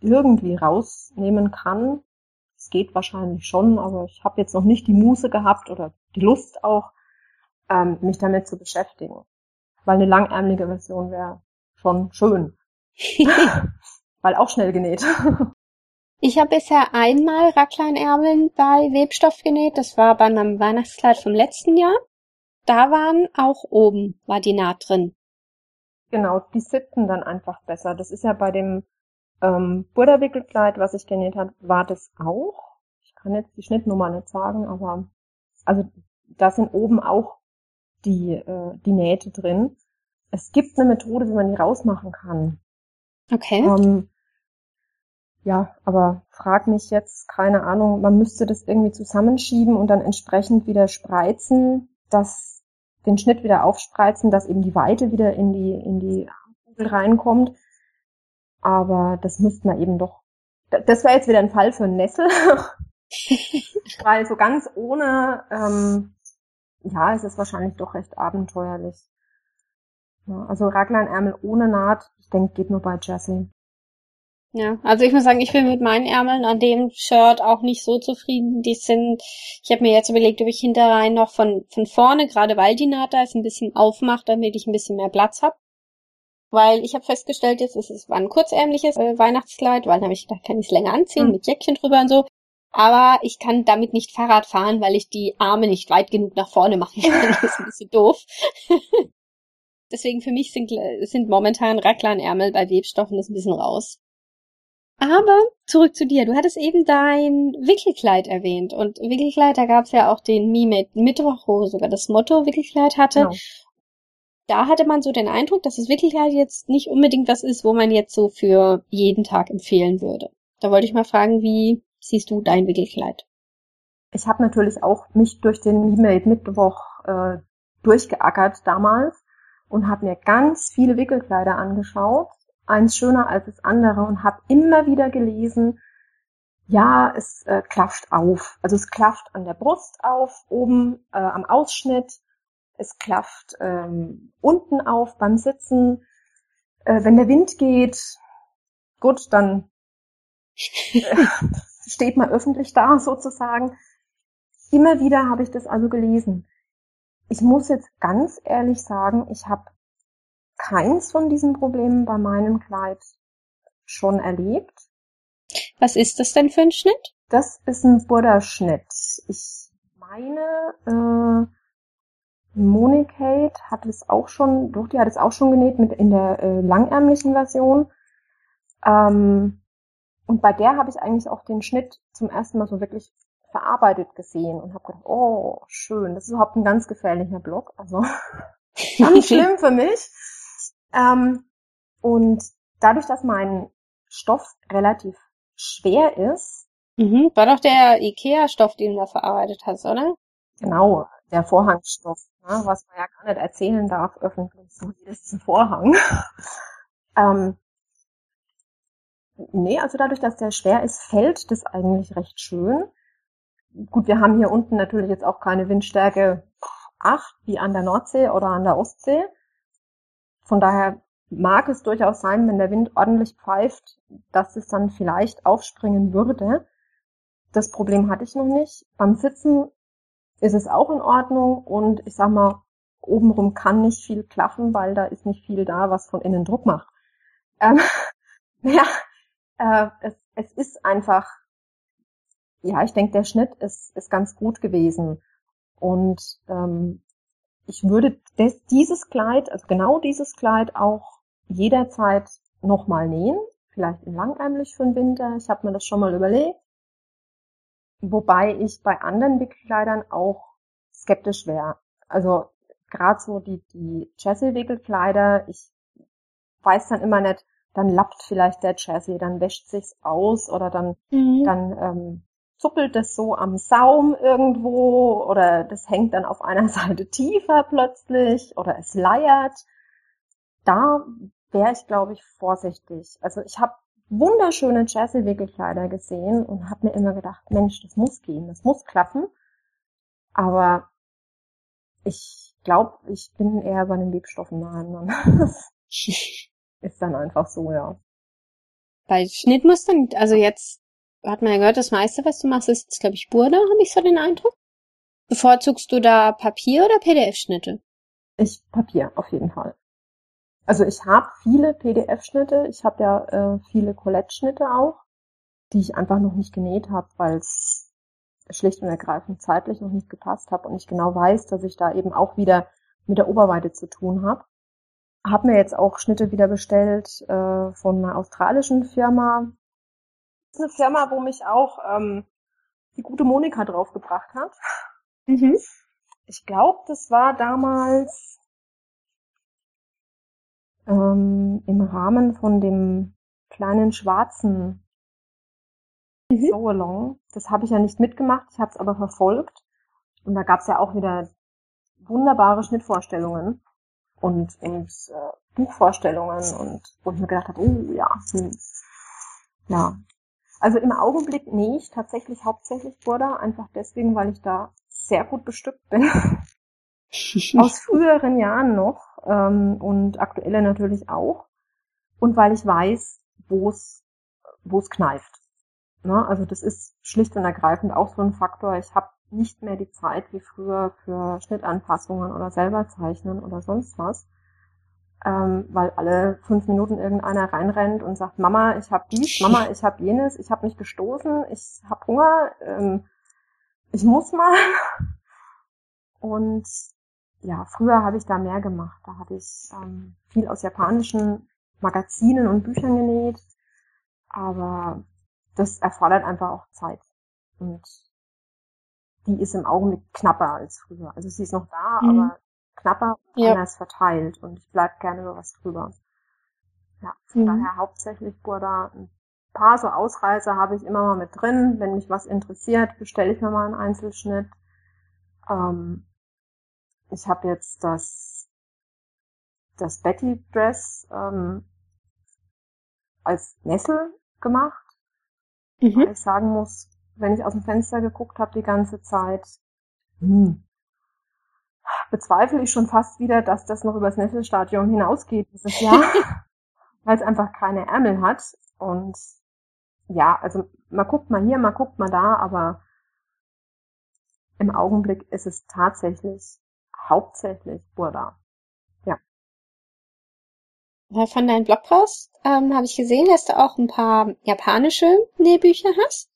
irgendwie rausnehmen kann. Es geht wahrscheinlich schon, aber ich habe jetzt noch nicht die Muße gehabt oder die Lust auch, ähm, mich damit zu beschäftigen. Weil eine langärmelige Version wäre schon schön. Weil auch schnell genäht. Ich habe bisher einmal Rackleinärmeln bei Webstoff genäht. Das war bei meinem Weihnachtskleid vom letzten Jahr. Da waren auch oben, war die Naht drin. Genau, die sitzen dann einfach besser. Das ist ja bei dem ähm, Burda-Wickelkleid, was ich genäht habe, war das auch. Ich kann jetzt die Schnittnummer nicht sagen, aber also da sind oben auch die, äh, die Nähte drin. Es gibt eine Methode, wie man die rausmachen kann. Okay. Ähm, ja, aber frag mich jetzt, keine Ahnung, man müsste das irgendwie zusammenschieben und dann entsprechend wieder spreizen, dass den Schnitt wieder aufspreizen, dass eben die Weite wieder in die, in die Kugel reinkommt. Aber das müsste man eben doch. Das wäre jetzt wieder ein Fall für Nessel. Weil so ganz ohne, ähm, ja, es ist wahrscheinlich doch recht abenteuerlich. Ja, also Raglanärmel ohne Naht, ich denke, geht nur bei Jessie. Ja, also ich muss sagen, ich bin mit meinen Ärmeln an dem Shirt auch nicht so zufrieden. Die sind, ich habe mir jetzt überlegt, ob ich hinterrein noch von, von vorne, gerade weil die Naht da ist, ein bisschen aufmache, damit ich ein bisschen mehr Platz habe. Weil ich habe festgestellt, jetzt ist es war ein kurzärmliches äh, Weihnachtskleid, weil dann habe ich gedacht, kann ich es länger anziehen, mhm. mit Jäckchen drüber und so. Aber ich kann damit nicht Fahrrad fahren, weil ich die Arme nicht weit genug nach vorne machen kann. Das ist ein bisschen doof. Deswegen für mich sind, sind momentan Raglanärmel bei Webstoffen das ein bisschen raus. Aber zurück zu dir. Du hattest eben dein Wickelkleid erwähnt. Und Wickelkleid, da gab es ja auch den Mime Mittwoch, wo sogar das Motto Wickelkleid hatte. Genau. Da hatte man so den Eindruck, dass das Wickelkleid jetzt nicht unbedingt das ist, wo man jetzt so für jeden Tag empfehlen würde. Da wollte ich mal fragen, wie siehst du dein Wickelkleid? Ich habe natürlich auch mich durch den E-Mail Mittwoch äh, durchgeackert damals und habe mir ganz viele Wickelkleider angeschaut eins schöner als das andere und habe immer wieder gelesen, ja, es äh, klafft auf. Also es klafft an der Brust auf, oben äh, am Ausschnitt, es klafft ähm, unten auf beim Sitzen. Äh, wenn der Wind geht, gut, dann äh, steht man öffentlich da sozusagen. Immer wieder habe ich das also gelesen. Ich muss jetzt ganz ehrlich sagen, ich habe keins von diesen Problemen bei meinem Kleid schon erlebt. Was ist das denn für ein Schnitt? Das ist ein Buddha-Schnitt. Ich meine, äh, Monikate hat es auch schon, doch, die hat es auch schon genäht mit in der äh, langärmlichen Version. Ähm, und bei der habe ich eigentlich auch den Schnitt zum ersten Mal so wirklich verarbeitet gesehen und habe gedacht, oh, schön, das ist überhaupt ein ganz gefährlicher Block. Also ganz schlimm für mich. Ähm, und dadurch, dass mein Stoff relativ schwer ist. Mhm, war doch der Ikea-Stoff, den du da verarbeitet hast, oder? Genau. Der Vorhangstoff, ne, was man ja gar nicht erzählen darf öffentlich. So, das ist ein Vorhang. ähm, nee, also dadurch, dass der schwer ist, fällt das eigentlich recht schön. Gut, wir haben hier unten natürlich jetzt auch keine Windstärke 8 wie an der Nordsee oder an der Ostsee. Von daher mag es durchaus sein, wenn der Wind ordentlich pfeift, dass es dann vielleicht aufspringen würde. Das Problem hatte ich noch nicht. Beim Sitzen ist es auch in Ordnung und ich sag mal, obenrum kann nicht viel klaffen, weil da ist nicht viel da, was von innen Druck macht. Ähm, ja, äh, es, es ist einfach, ja, ich denke, der Schnitt ist, ist ganz gut gewesen. Und ähm, ich würde des, dieses Kleid, also genau dieses Kleid auch jederzeit nochmal nähen. Vielleicht in langärmlich für den Winter. Ich habe mir das schon mal überlegt. Wobei ich bei anderen Wickelkleidern auch skeptisch wäre. Also gerade so die, die Chassis-Wickelkleider, ich weiß dann immer nicht, dann lappt vielleicht der Chassis, dann wäscht sich's aus oder dann, mhm. dann ähm, zuppelt es so am Saum irgendwo oder das hängt dann auf einer Seite tiefer plötzlich oder es leiert. Da wäre ich, glaube ich, vorsichtig. Also ich habe wunderschöne Jersey-Wickelkleider gesehen und habe mir immer gedacht, Mensch, das muss gehen, das muss klappen. Aber ich glaube, ich bin eher bei den Webstoffen nahe. ist dann einfach so, ja. Bei Schnittmustern, also jetzt hat man ja gehört, das meiste, was du machst, ist, glaube ich, Burda, habe ich so den Eindruck. Bevorzugst du da Papier oder PDF-Schnitte? Ich Papier, auf jeden Fall. Also ich habe viele PDF-Schnitte, ich habe ja äh, viele Colette-Schnitte auch, die ich einfach noch nicht genäht habe, weil es schlicht und ergreifend zeitlich noch nicht gepasst hat und ich genau weiß, dass ich da eben auch wieder mit der Oberweite zu tun habe. Hab mir jetzt auch Schnitte wieder bestellt äh, von einer australischen Firma. Das ist eine Firma, wo mich auch ähm, die gute Monika draufgebracht hat. Mhm. Ich glaube, das war damals ähm, im Rahmen von dem kleinen schwarzen mhm. So-Along. Das habe ich ja nicht mitgemacht, ich habe es aber verfolgt. Und da gab es ja auch wieder wunderbare Schnittvorstellungen und, und äh, Buchvorstellungen und wo ich mir gedacht habe, oh ja, hm. ja. Also im Augenblick nähe ich tatsächlich hauptsächlich Burda, einfach deswegen, weil ich da sehr gut bestückt bin. Aus früheren Jahren noch ähm, und aktuelle natürlich auch. Und weil ich weiß, wo es kneift. Ne? Also das ist schlicht und ergreifend auch so ein Faktor. Ich habe nicht mehr die Zeit wie früher für Schnittanpassungen oder selber zeichnen oder sonst was. Ähm, weil alle fünf Minuten irgendeiner reinrennt und sagt, Mama, ich habe dies, Mama, ich habe jenes, ich habe mich gestoßen, ich habe Hunger, ähm, ich muss mal. Und ja, früher habe ich da mehr gemacht. Da habe ich ähm, viel aus japanischen Magazinen und Büchern genäht. Aber das erfordert einfach auch Zeit. Und die ist im Augenblick knapper als früher. Also sie ist noch da, mhm. aber knapper und ja. anders verteilt. Und ich bleib gerne über was drüber. Ja, von mhm. daher hauptsächlich Burda. Ein paar so Ausreißer habe ich immer mal mit drin. Wenn mich was interessiert, bestelle ich mir mal einen Einzelschnitt. Ähm, ich habe jetzt das, das Betty Dress ähm, als Nessel gemacht. Mhm. Weil ich sagen muss, wenn ich aus dem Fenster geguckt habe die ganze Zeit, hm, bezweifle ich schon fast wieder, dass das noch übers Nesselstadion hinausgeht dieses Jahr, weil es einfach keine Ärmel hat. Und ja, also man guckt mal hier, man guckt mal da, aber im Augenblick ist es tatsächlich hauptsächlich Burda. Ja. Von deinem Blogpost ähm, habe ich gesehen, dass du auch ein paar japanische Nähbücher hast.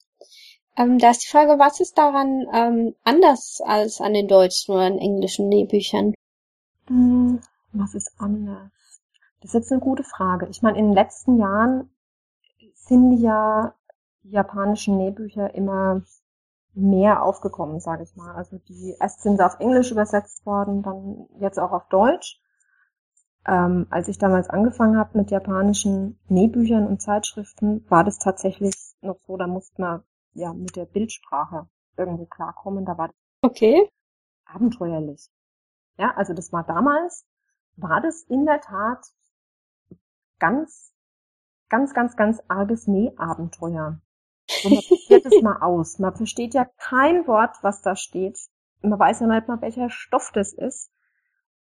Ähm, da ist die Frage, was ist daran ähm, anders als an den deutschen oder den englischen Nähbüchern? Hm, was ist anders? Das ist jetzt eine gute Frage. Ich meine, in den letzten Jahren sind ja die japanischen Nähbücher immer mehr aufgekommen, sage ich mal. Also die erst sind sie auf Englisch übersetzt worden, dann jetzt auch auf Deutsch. Ähm, als ich damals angefangen habe mit japanischen Nähbüchern und Zeitschriften, war das tatsächlich noch so, da musste man ja mit der Bildsprache irgendwo klarkommen. Da war okay. abenteuerlich. Ja, also das war damals, war das in der Tat ganz, ganz, ganz, ganz arges Nähabenteuer. So, man probiert es mal aus. Man versteht ja kein Wort, was da steht. Man weiß ja nicht mal, welcher Stoff das ist.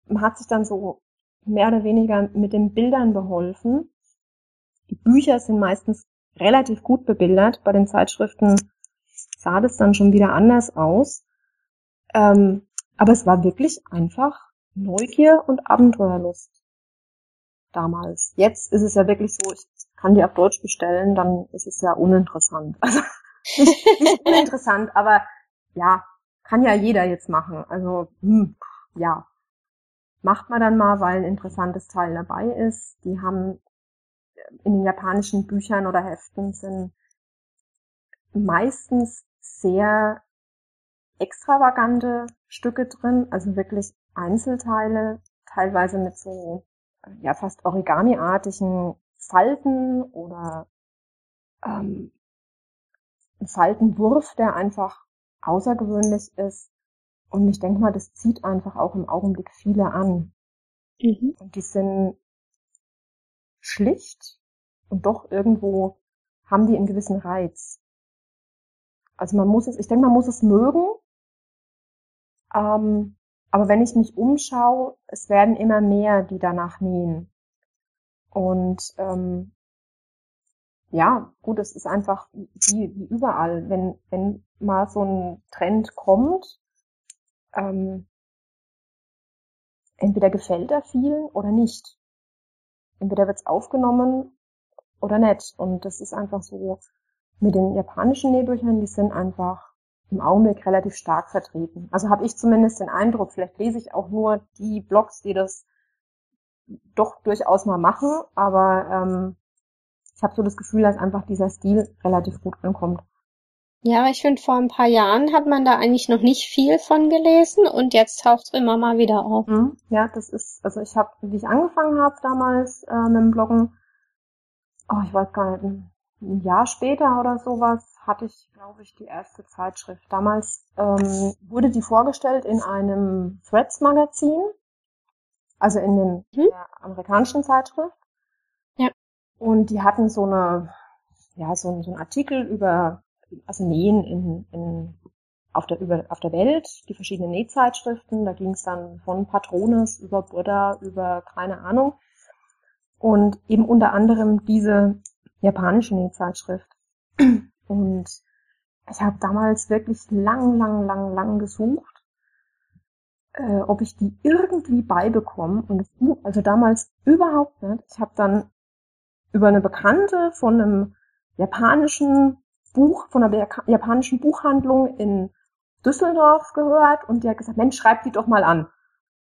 Man hat sich dann so mehr oder weniger mit den Bildern beholfen. Die Bücher sind meistens relativ gut bebildert. Bei den Zeitschriften sah das dann schon wieder anders aus. Ähm, aber es war wirklich einfach Neugier und Abenteuerlust damals. Jetzt ist es ja wirklich so, ich kann die auf Deutsch bestellen, dann ist es ja uninteressant. Also nicht, uninteressant, aber ja, kann ja jeder jetzt machen. Also hm, ja, macht man dann mal, weil ein interessantes Teil dabei ist. Die haben in den japanischen Büchern oder Heften sind meistens sehr extravagante Stücke drin, also wirklich Einzelteile, teilweise mit so ja fast Origami-artigen Falten oder ähm, ein Faltenwurf, der einfach außergewöhnlich ist. Und ich denke mal, das zieht einfach auch im Augenblick viele an. Mhm. Und die sind schlicht und doch irgendwo haben die einen gewissen Reiz. Also man muss es, ich denke, man muss es mögen. Ähm, aber wenn ich mich umschaue, es werden immer mehr, die danach nähen. Und ähm, ja, gut, es ist einfach wie, wie überall. Wenn, wenn mal so ein Trend kommt, ähm, entweder gefällt er vielen oder nicht. Entweder wird's aufgenommen oder nicht. Und das ist einfach so mit den japanischen Nähbüchern, die sind einfach im Augenblick relativ stark vertreten. Also habe ich zumindest den Eindruck, vielleicht lese ich auch nur die Blogs, die das doch durchaus mal machen, aber ähm, ich habe so das Gefühl, dass einfach dieser Stil relativ gut ankommt. Ja, aber ich finde, vor ein paar Jahren hat man da eigentlich noch nicht viel von gelesen und jetzt taucht es immer mal wieder auf. Mhm, ja, das ist, also ich habe, wie ich angefangen habe damals äh, mit dem Bloggen, oh, ich weiß gar nicht, ein Jahr später oder sowas hatte ich, glaube ich, die erste Zeitschrift. Damals ähm, wurde die vorgestellt in einem Threads-Magazin, also in dem mhm. amerikanischen Zeitschrift. Ja. Und die hatten so eine, ja, so, so einen Artikel über, also Nähen in, in auf der, über, auf der Welt, die verschiedenen Nähzeitschriften. Da ging es dann von Patrones über Buddha, über keine Ahnung. Und eben unter anderem diese japanische Nähzeitschrift. Und ich habe damals wirklich lang, lang, lang, lang gesucht, äh, ob ich die irgendwie beibekomme. Und es ging also damals überhaupt nicht. Ich habe dann über eine Bekannte von einem japanischen Buch, von einer japanischen Buchhandlung in Düsseldorf gehört und die hat gesagt, Mensch, schreib die doch mal an.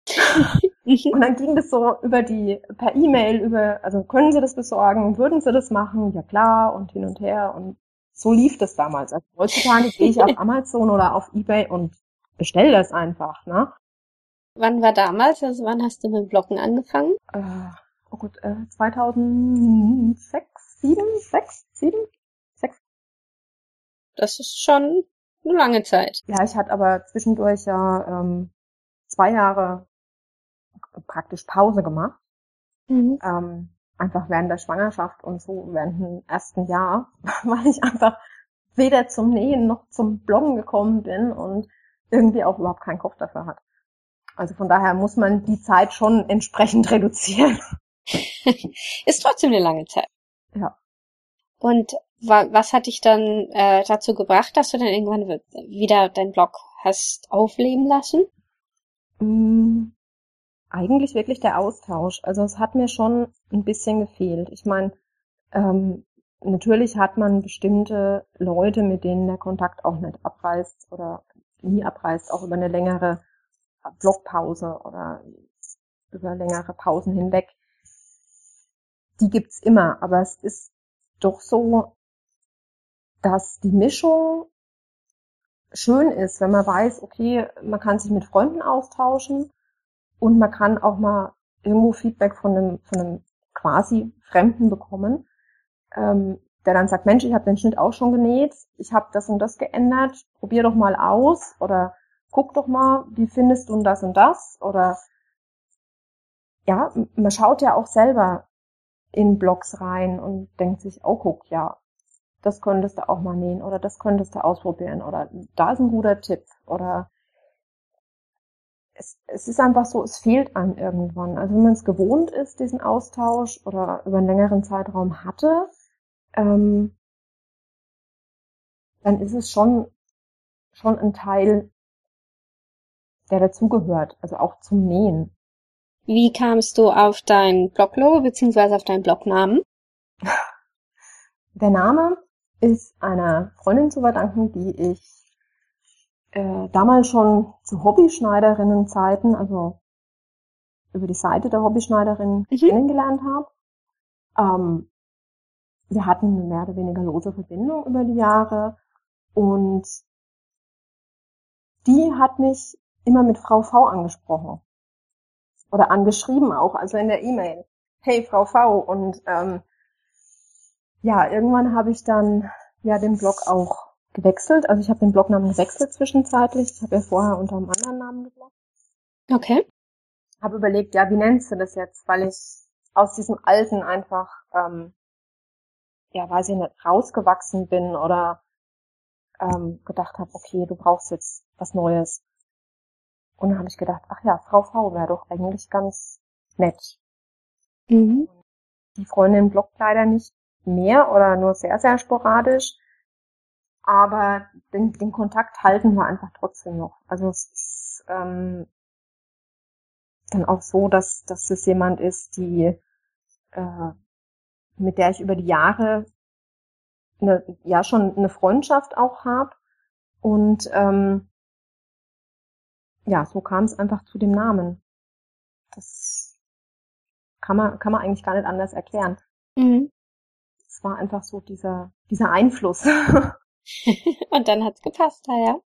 und dann ging das so über die, per E-Mail, über, also können Sie das besorgen, würden Sie das machen? Ja klar, und hin und her. Und so lief das damals. Also heutzutage gehe ich auf Amazon oder auf Ebay und bestell das einfach, ne? Wann war damals? Also wann hast du mit Blocken angefangen? Äh, oh gut, äh, 2006, 7, 6, 7, 6. Das ist schon eine lange Zeit. Ja, ich hatte aber zwischendurch ja ähm, zwei Jahre praktisch Pause gemacht. Mhm. Ähm, einfach während der Schwangerschaft und so während dem ersten Jahr, weil ich einfach weder zum Nähen noch zum Bloggen gekommen bin und irgendwie auch überhaupt keinen Kopf dafür hat. Also von daher muss man die Zeit schon entsprechend reduzieren. Ist trotzdem eine lange Zeit. Ja. Und wa was hat dich dann äh, dazu gebracht, dass du dann irgendwann wieder deinen Blog hast aufleben lassen? Mm, eigentlich wirklich der Austausch. Also es hat mir schon ein bisschen gefehlt. Ich meine, ähm, natürlich hat man bestimmte Leute, mit denen der Kontakt auch nicht abreißt oder nie abreißt, auch über eine längere Blogpause oder über längere Pausen hinweg. Die gibt's immer, aber es ist doch so, dass die Mischung schön ist, wenn man weiß, okay, man kann sich mit Freunden austauschen und man kann auch mal irgendwo Feedback von einem, von einem quasi Fremden bekommen, ähm, der dann sagt, Mensch, ich habe den Schnitt auch schon genäht, ich habe das und das geändert, probier doch mal aus oder guck doch mal, wie findest du das und das? Oder ja, man schaut ja auch selber in Blogs rein und denkt sich, oh guck, ja, das könntest du auch mal nähen oder das könntest du ausprobieren oder da ist ein guter Tipp oder es, es ist einfach so, es fehlt einem irgendwann. Also wenn man es gewohnt ist, diesen Austausch oder über einen längeren Zeitraum hatte, ähm, dann ist es schon, schon ein Teil, der dazugehört, also auch zum Nähen. Wie kamst du auf dein Bloglogo beziehungsweise auf deinen Blognamen? Der Name ist einer Freundin zu verdanken, die ich äh, damals schon zu Hobbyschneiderinnenzeiten, also über die Seite der Hobbyschneiderin mhm. kennengelernt habe. Ähm, wir hatten eine mehr oder weniger lose Verbindung über die Jahre und die hat mich immer mit Frau V angesprochen oder angeschrieben auch, also in der E-Mail. Hey Frau V und ähm, ja, irgendwann habe ich dann ja den Blog auch gewechselt. Also ich habe den Blognamen gewechselt zwischenzeitlich. Ich habe ja vorher unter einem anderen Namen gebloggt. Okay. Habe überlegt, ja, wie nennst du das jetzt? Weil ich aus diesem alten einfach, ähm, ja, weiß ich nicht, rausgewachsen bin oder ähm, gedacht habe, okay, du brauchst jetzt was Neues. Und dann habe ich gedacht, ach ja, Frau V wäre doch eigentlich ganz nett. Mhm. Die Freundin bloggt leider nicht mehr oder nur sehr, sehr sporadisch. Aber den, den Kontakt halten wir einfach trotzdem noch. Also es ist ähm, dann auch so, dass, dass es jemand ist, die äh, mit der ich über die Jahre eine, ja schon eine Freundschaft auch habe. Und ähm, ja, so kam es einfach zu dem Namen. Das kann man, kann man eigentlich gar nicht anders erklären. Mhm. Es war einfach so dieser, dieser Einfluss. Und dann hat's gepasst, ja.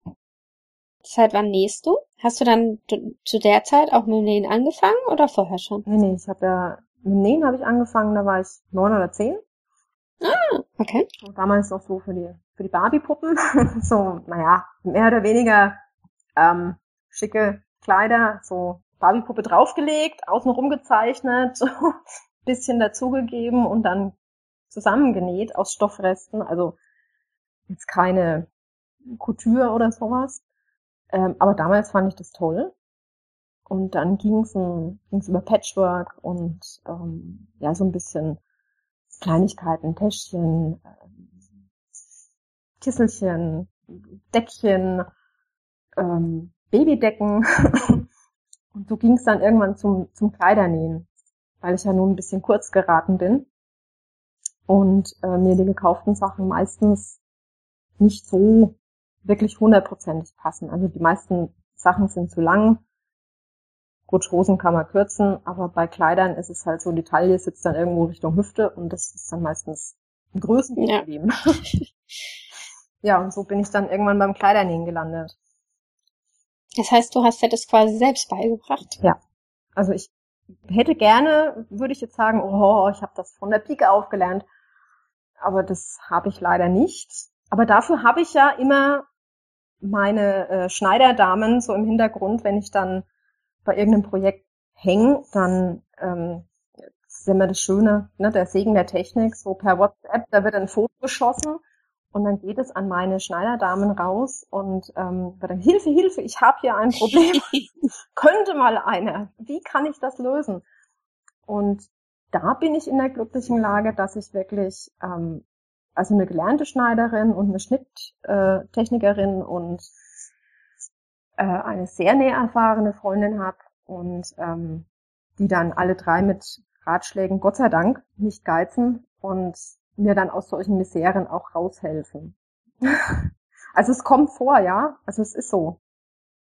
Seit wann nähst du? Hast du dann zu der Zeit auch mit dem Nähen angefangen oder vorher schon? Nee, nee, ich habe ja, mit dem Nähen habe ich angefangen, da war ich neun oder zehn. Ah, okay. Und damals noch so für die, für die Barbie-Puppen. so, naja, mehr oder weniger ähm, schicke Kleider, so Barbie-Puppe draufgelegt, außenrum gezeichnet, bisschen dazugegeben und dann zusammengenäht aus Stoffresten. Also jetzt keine Couture oder sowas. Ähm, aber damals fand ich das toll. Und dann ging es ging's über Patchwork und ähm, ja, so ein bisschen Kleinigkeiten, Täschchen, äh, Kisselchen, Deckchen, ähm, Babydecken. und so ging es dann irgendwann zum, zum Kleidernähen, weil ich ja nun ein bisschen kurz geraten bin und äh, mir die gekauften Sachen meistens nicht so wirklich hundertprozentig passen. Also die meisten Sachen sind zu lang. Gut, Hosen kann man kürzen, aber bei Kleidern ist es halt so, die Taille sitzt dann irgendwo Richtung Hüfte und das ist dann meistens ein Größenproblem. Ja. ja, und so bin ich dann irgendwann beim Kleidernähen gelandet. Das heißt, du hast dir das quasi selbst beigebracht? Ja. Also ich hätte gerne, würde ich jetzt sagen, oh, ich habe das von der Pike aufgelernt, aber das habe ich leider nicht. Aber dafür habe ich ja immer meine äh, Schneiderdamen so im Hintergrund, wenn ich dann bei irgendeinem Projekt hänge, dann ähm, das ist immer das Schöne, ne, der Segen der Technik, so per WhatsApp, da wird ein Foto geschossen und dann geht es an meine Schneiderdamen raus und ähm, dann Hilfe, Hilfe, ich habe hier ein Problem, könnte mal einer, wie kann ich das lösen? Und da bin ich in der glücklichen Lage, dass ich wirklich ähm, also eine gelernte Schneiderin und eine Schnitttechnikerin und äh, eine sehr näher erfahrene Freundin habe und ähm, die dann alle drei mit Ratschlägen, Gott sei Dank, nicht geizen und mir dann aus solchen Miseren auch raushelfen. also es kommt vor, ja. Also es ist so.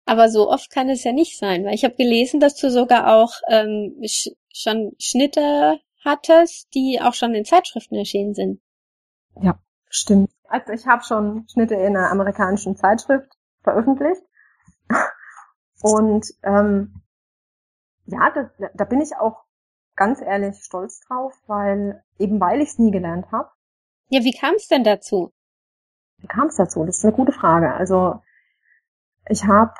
Aber so oft kann es ja nicht sein, weil ich habe gelesen, dass du sogar auch ähm, sch schon Schnitte hattest, die auch schon in Zeitschriften erschienen sind. Ja, stimmt. Also ich habe schon Schnitte in einer amerikanischen Zeitschrift veröffentlicht. Und ähm, ja, da, da bin ich auch ganz ehrlich stolz drauf, weil eben weil ich es nie gelernt habe. Ja, wie kam es denn dazu? Wie kam es dazu? Das ist eine gute Frage. Also ich habe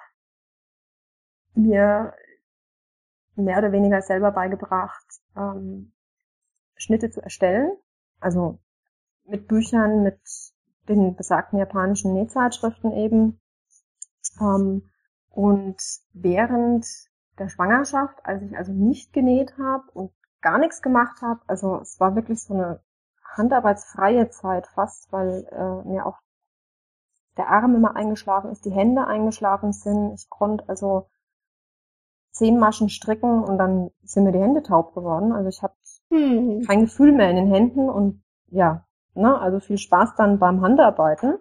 mir mehr oder weniger selber beigebracht, ähm, Schnitte zu erstellen. Also mit Büchern, mit den besagten japanischen Nähzeitschriften eben. Ähm, und während der Schwangerschaft, als ich also nicht genäht habe und gar nichts gemacht habe, also es war wirklich so eine handarbeitsfreie Zeit fast, weil äh, mir auch der Arm immer eingeschlafen ist, die Hände eingeschlafen sind. Ich konnte also zehn Maschen stricken und dann sind mir die Hände taub geworden. Also ich hatte hm. kein Gefühl mehr in den Händen und ja, ne, also viel Spaß dann beim Handarbeiten.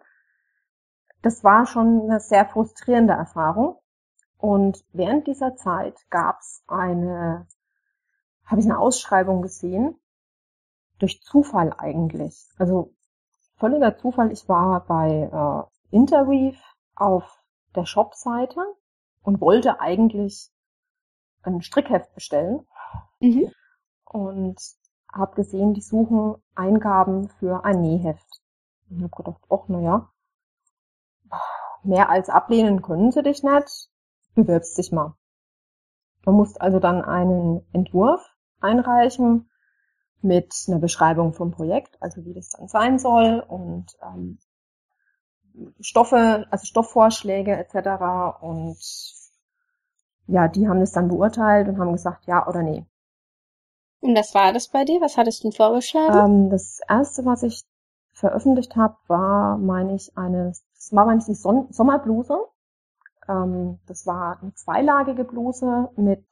Das war schon eine sehr frustrierende Erfahrung. Und während dieser Zeit gab es eine, habe ich eine Ausschreibung gesehen, durch Zufall eigentlich. Also völliger Zufall. Ich war bei äh, Interweave auf der Shop-Seite und wollte eigentlich ein Strickheft bestellen. Mhm. Und habe gesehen, die suchen Eingaben für ein Nähheft. Und habe gedacht, ach naja, mehr als ablehnen können sie dich nicht bewirbst dich mal. Man muss also dann einen Entwurf einreichen mit einer Beschreibung vom Projekt, also wie das dann sein soll und ähm, Stoffe, also Stoffvorschläge etc. Und ja, die haben das dann beurteilt und haben gesagt, ja oder nee. Und was war das bei dir? Was hattest du vorgeschlagen? Ähm, das erste, was ich veröffentlicht habe, war, meine ich, eine, das war, meine ich, die Son Sommerbluse ähm, das war eine zweilagige Bluse mit,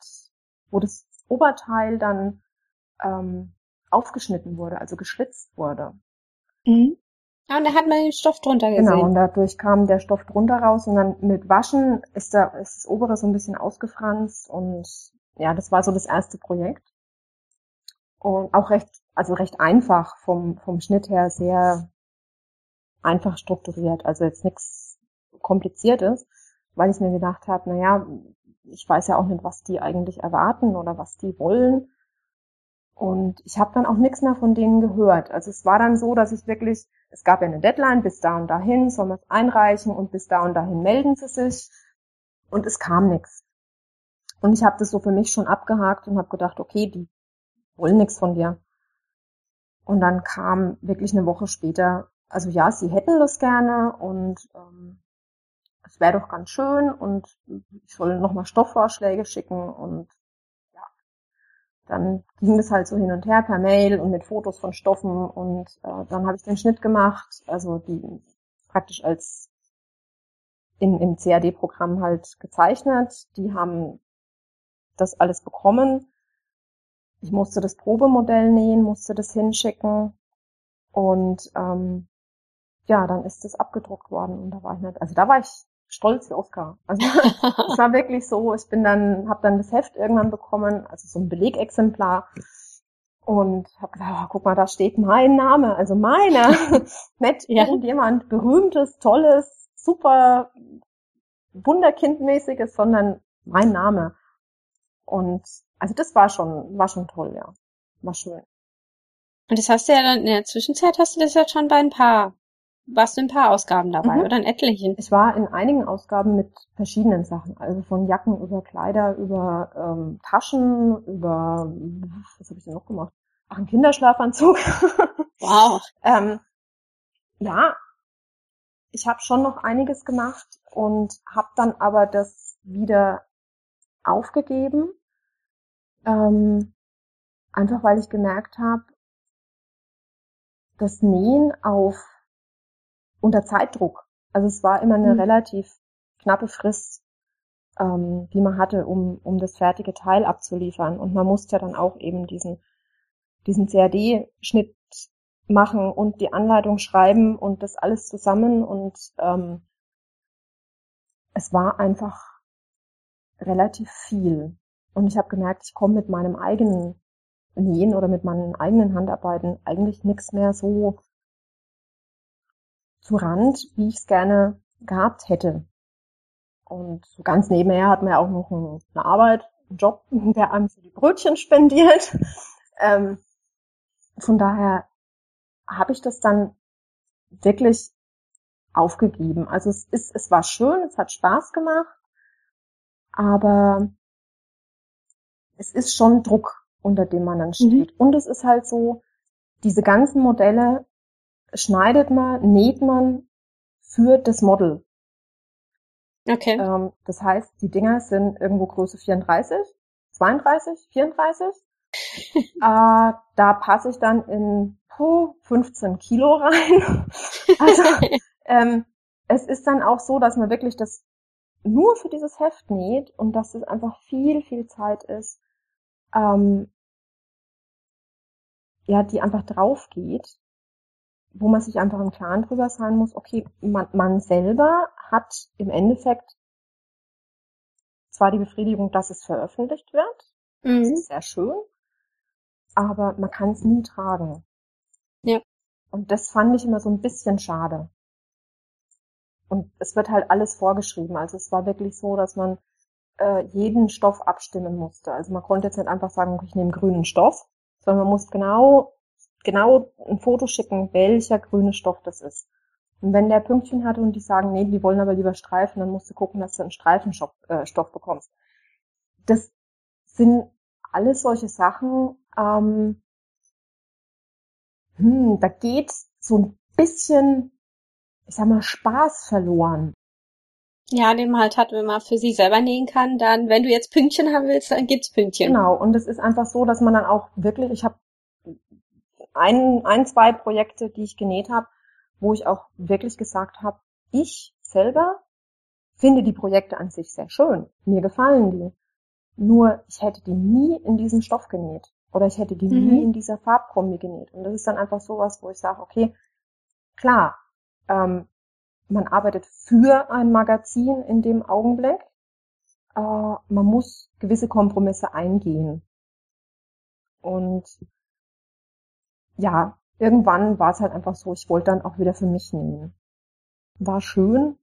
wo das Oberteil dann ähm, aufgeschnitten wurde, also geschlitzt wurde. Mhm. Ah, und da hat man den Stoff drunter gesehen. Genau, und dadurch kam der Stoff drunter raus und dann mit Waschen ist, da, ist das obere so ein bisschen ausgefranst und ja, das war so das erste Projekt. Und auch recht, also recht einfach vom, vom Schnitt her, sehr einfach strukturiert, also jetzt nichts Kompliziertes weil ich mir gedacht habe, naja, ich weiß ja auch nicht, was die eigentlich erwarten oder was die wollen. Und ich habe dann auch nichts mehr von denen gehört. Also es war dann so, dass ich wirklich, es gab ja eine Deadline, bis da und dahin soll man es einreichen und bis da und dahin melden sie sich. Und es kam nichts. Und ich habe das so für mich schon abgehakt und habe gedacht, okay, die wollen nichts von dir. Und dann kam wirklich eine Woche später, also ja, sie hätten das gerne und ähm, es wäre doch ganz schön und ich soll nochmal Stoffvorschläge schicken und ja, dann ging das halt so hin und her per Mail und mit Fotos von Stoffen und äh, dann habe ich den Schnitt gemacht, also die praktisch als in, im CAD-Programm halt gezeichnet. Die haben das alles bekommen. Ich musste das Probemodell nähen, musste das hinschicken und ähm, ja, dann ist das abgedruckt worden und da war ich nicht, also da war ich stolz wie Oscar. Also es war wirklich so, ich bin dann, habe dann das Heft irgendwann bekommen, also so ein Belegexemplar und habe gesagt, oh, guck mal, da steht mein Name, also meiner, nicht ja. irgendjemand berühmtes, tolles, super Wunderkindmäßiges, sondern mein Name. Und also das war schon, war schon toll, ja, war schön. Und das hast du ja dann in der Zwischenzeit hast du das ja schon bei ein paar warst du in ein paar Ausgaben dabei mhm. oder in etlichen? Ich war in einigen Ausgaben mit verschiedenen Sachen, also von Jacken über Kleider, über ähm, Taschen, über was habe ich denn noch gemacht? Ach, ein Kinderschlafanzug. Wow. ähm, ja, ich habe schon noch einiges gemacht und habe dann aber das wieder aufgegeben, ähm, einfach weil ich gemerkt habe, das Nähen auf unter Zeitdruck. Also es war immer eine mhm. relativ knappe Frist, ähm, die man hatte, um, um das fertige Teil abzuliefern. Und man musste ja dann auch eben diesen, diesen CAD-Schnitt machen und die Anleitung schreiben und das alles zusammen. Und ähm, es war einfach relativ viel. Und ich habe gemerkt, ich komme mit meinem eigenen Nähen oder mit meinen eigenen Handarbeiten eigentlich nichts mehr so zu Rand, wie ich es gerne gehabt hätte. Und so ganz nebenher hat man ja auch noch eine Arbeit, einen Job, der einem so die Brötchen spendiert. Ähm, von daher habe ich das dann wirklich aufgegeben. Also es ist, es war schön, es hat Spaß gemacht, aber es ist schon Druck, unter dem man dann steht. Mhm. Und es ist halt so, diese ganzen Modelle schneidet man, näht man für das Model. Okay. Ähm, das heißt, die Dinger sind irgendwo Größe 34, 32, 34. äh, da passe ich dann in puh, 15 Kilo rein. also ähm, es ist dann auch so, dass man wirklich das nur für dieses Heft näht und dass es einfach viel, viel Zeit ist, ähm, ja, die einfach drauf geht, wo man sich einfach im Klaren drüber sein muss, okay, man, man selber hat im Endeffekt zwar die Befriedigung, dass es veröffentlicht wird, mhm. das ist sehr schön, aber man kann es nie tragen. Ja. Und das fand ich immer so ein bisschen schade. Und es wird halt alles vorgeschrieben. Also es war wirklich so, dass man äh, jeden Stoff abstimmen musste. Also man konnte jetzt nicht einfach sagen, ich nehme grünen Stoff, sondern man muss genau, genau ein Foto schicken, welcher grüne Stoff das ist. Und wenn der Pünktchen hatte und die sagen, nee, die wollen aber lieber Streifen, dann musst du gucken, dass du einen Streifenstoff äh, Stoff bekommst. Das sind alles solche Sachen, ähm, hm, da geht so ein bisschen ich sag mal, Spaß verloren. Ja, den man halt hat, wenn man für sich selber nähen kann, dann, wenn du jetzt Pünktchen haben willst, dann gibt's Pünktchen. Genau, und es ist einfach so, dass man dann auch wirklich, ich habe ein, ein, zwei Projekte, die ich genäht habe, wo ich auch wirklich gesagt habe, ich selber finde die Projekte an sich sehr schön. Mir gefallen die. Nur ich hätte die nie in diesem Stoff genäht. Oder ich hätte die mhm. nie in dieser Farbkombi genäht. Und das ist dann einfach sowas, wo ich sage, okay, klar, ähm, man arbeitet für ein Magazin in dem Augenblick. Äh, man muss gewisse Kompromisse eingehen. Und ja, irgendwann war es halt einfach so, ich wollte dann auch wieder für mich nehmen. War schön,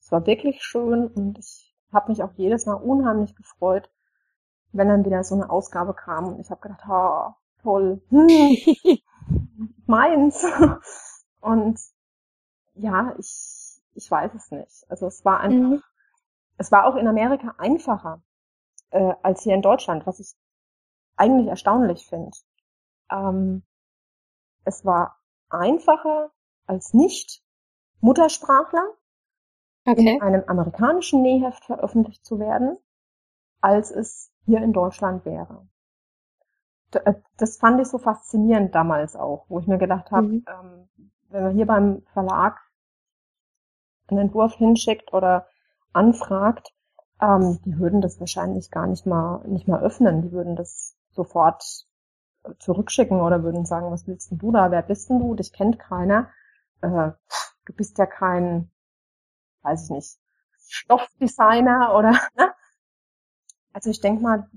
es war wirklich schön und ich habe mich auch jedes Mal unheimlich gefreut, wenn dann wieder so eine Ausgabe kam und ich habe gedacht, ha, toll, hm, meins. Und ja, ich, ich weiß es nicht. Also es war einfach, mhm. es war auch in Amerika einfacher äh, als hier in Deutschland, was ich eigentlich erstaunlich finde. Ähm, es war einfacher als nicht Muttersprachler okay. in einem amerikanischen Nähheft veröffentlicht zu werden, als es hier in Deutschland wäre. Äh, das fand ich so faszinierend damals auch, wo ich mir gedacht habe, mhm. ähm, wenn wir hier beim Verlag einen Entwurf hinschickt oder anfragt, ähm, die würden das wahrscheinlich gar nicht mal nicht mal öffnen. Die würden das sofort zurückschicken oder würden sagen, was willst denn du da? Wer bist denn du? Dich kennt keiner. Äh, du bist ja kein, weiß ich nicht, Stoffdesigner oder. Ne? Also ich denke mal,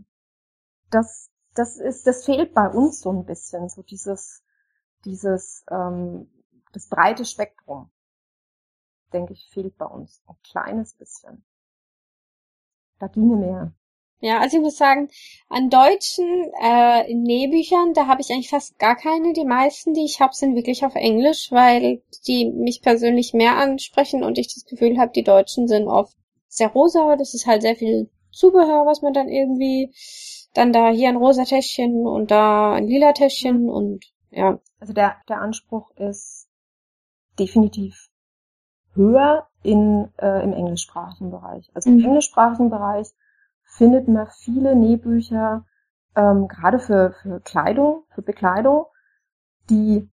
das das ist das fehlt bei uns so ein bisschen so dieses dieses ähm, das breite Spektrum denke ich, fehlt bei uns ein kleines bisschen. Da ginge mehr. Ja, also ich muss sagen, an deutschen äh, Nähbüchern, da habe ich eigentlich fast gar keine. Die meisten, die ich habe, sind wirklich auf Englisch, weil die mich persönlich mehr ansprechen und ich das Gefühl habe, die Deutschen sind oft sehr rosa. Das ist halt sehr viel Zubehör, was man dann irgendwie dann da hier ein rosa Täschchen und da ein lila Täschchen und ja. Also der, der Anspruch ist definitiv höher in, äh, im englischsprachigen Bereich. Also mhm. im englischsprachigen Bereich findet man viele Nähbücher, ähm, gerade für, für Kleidung, für Bekleidung, die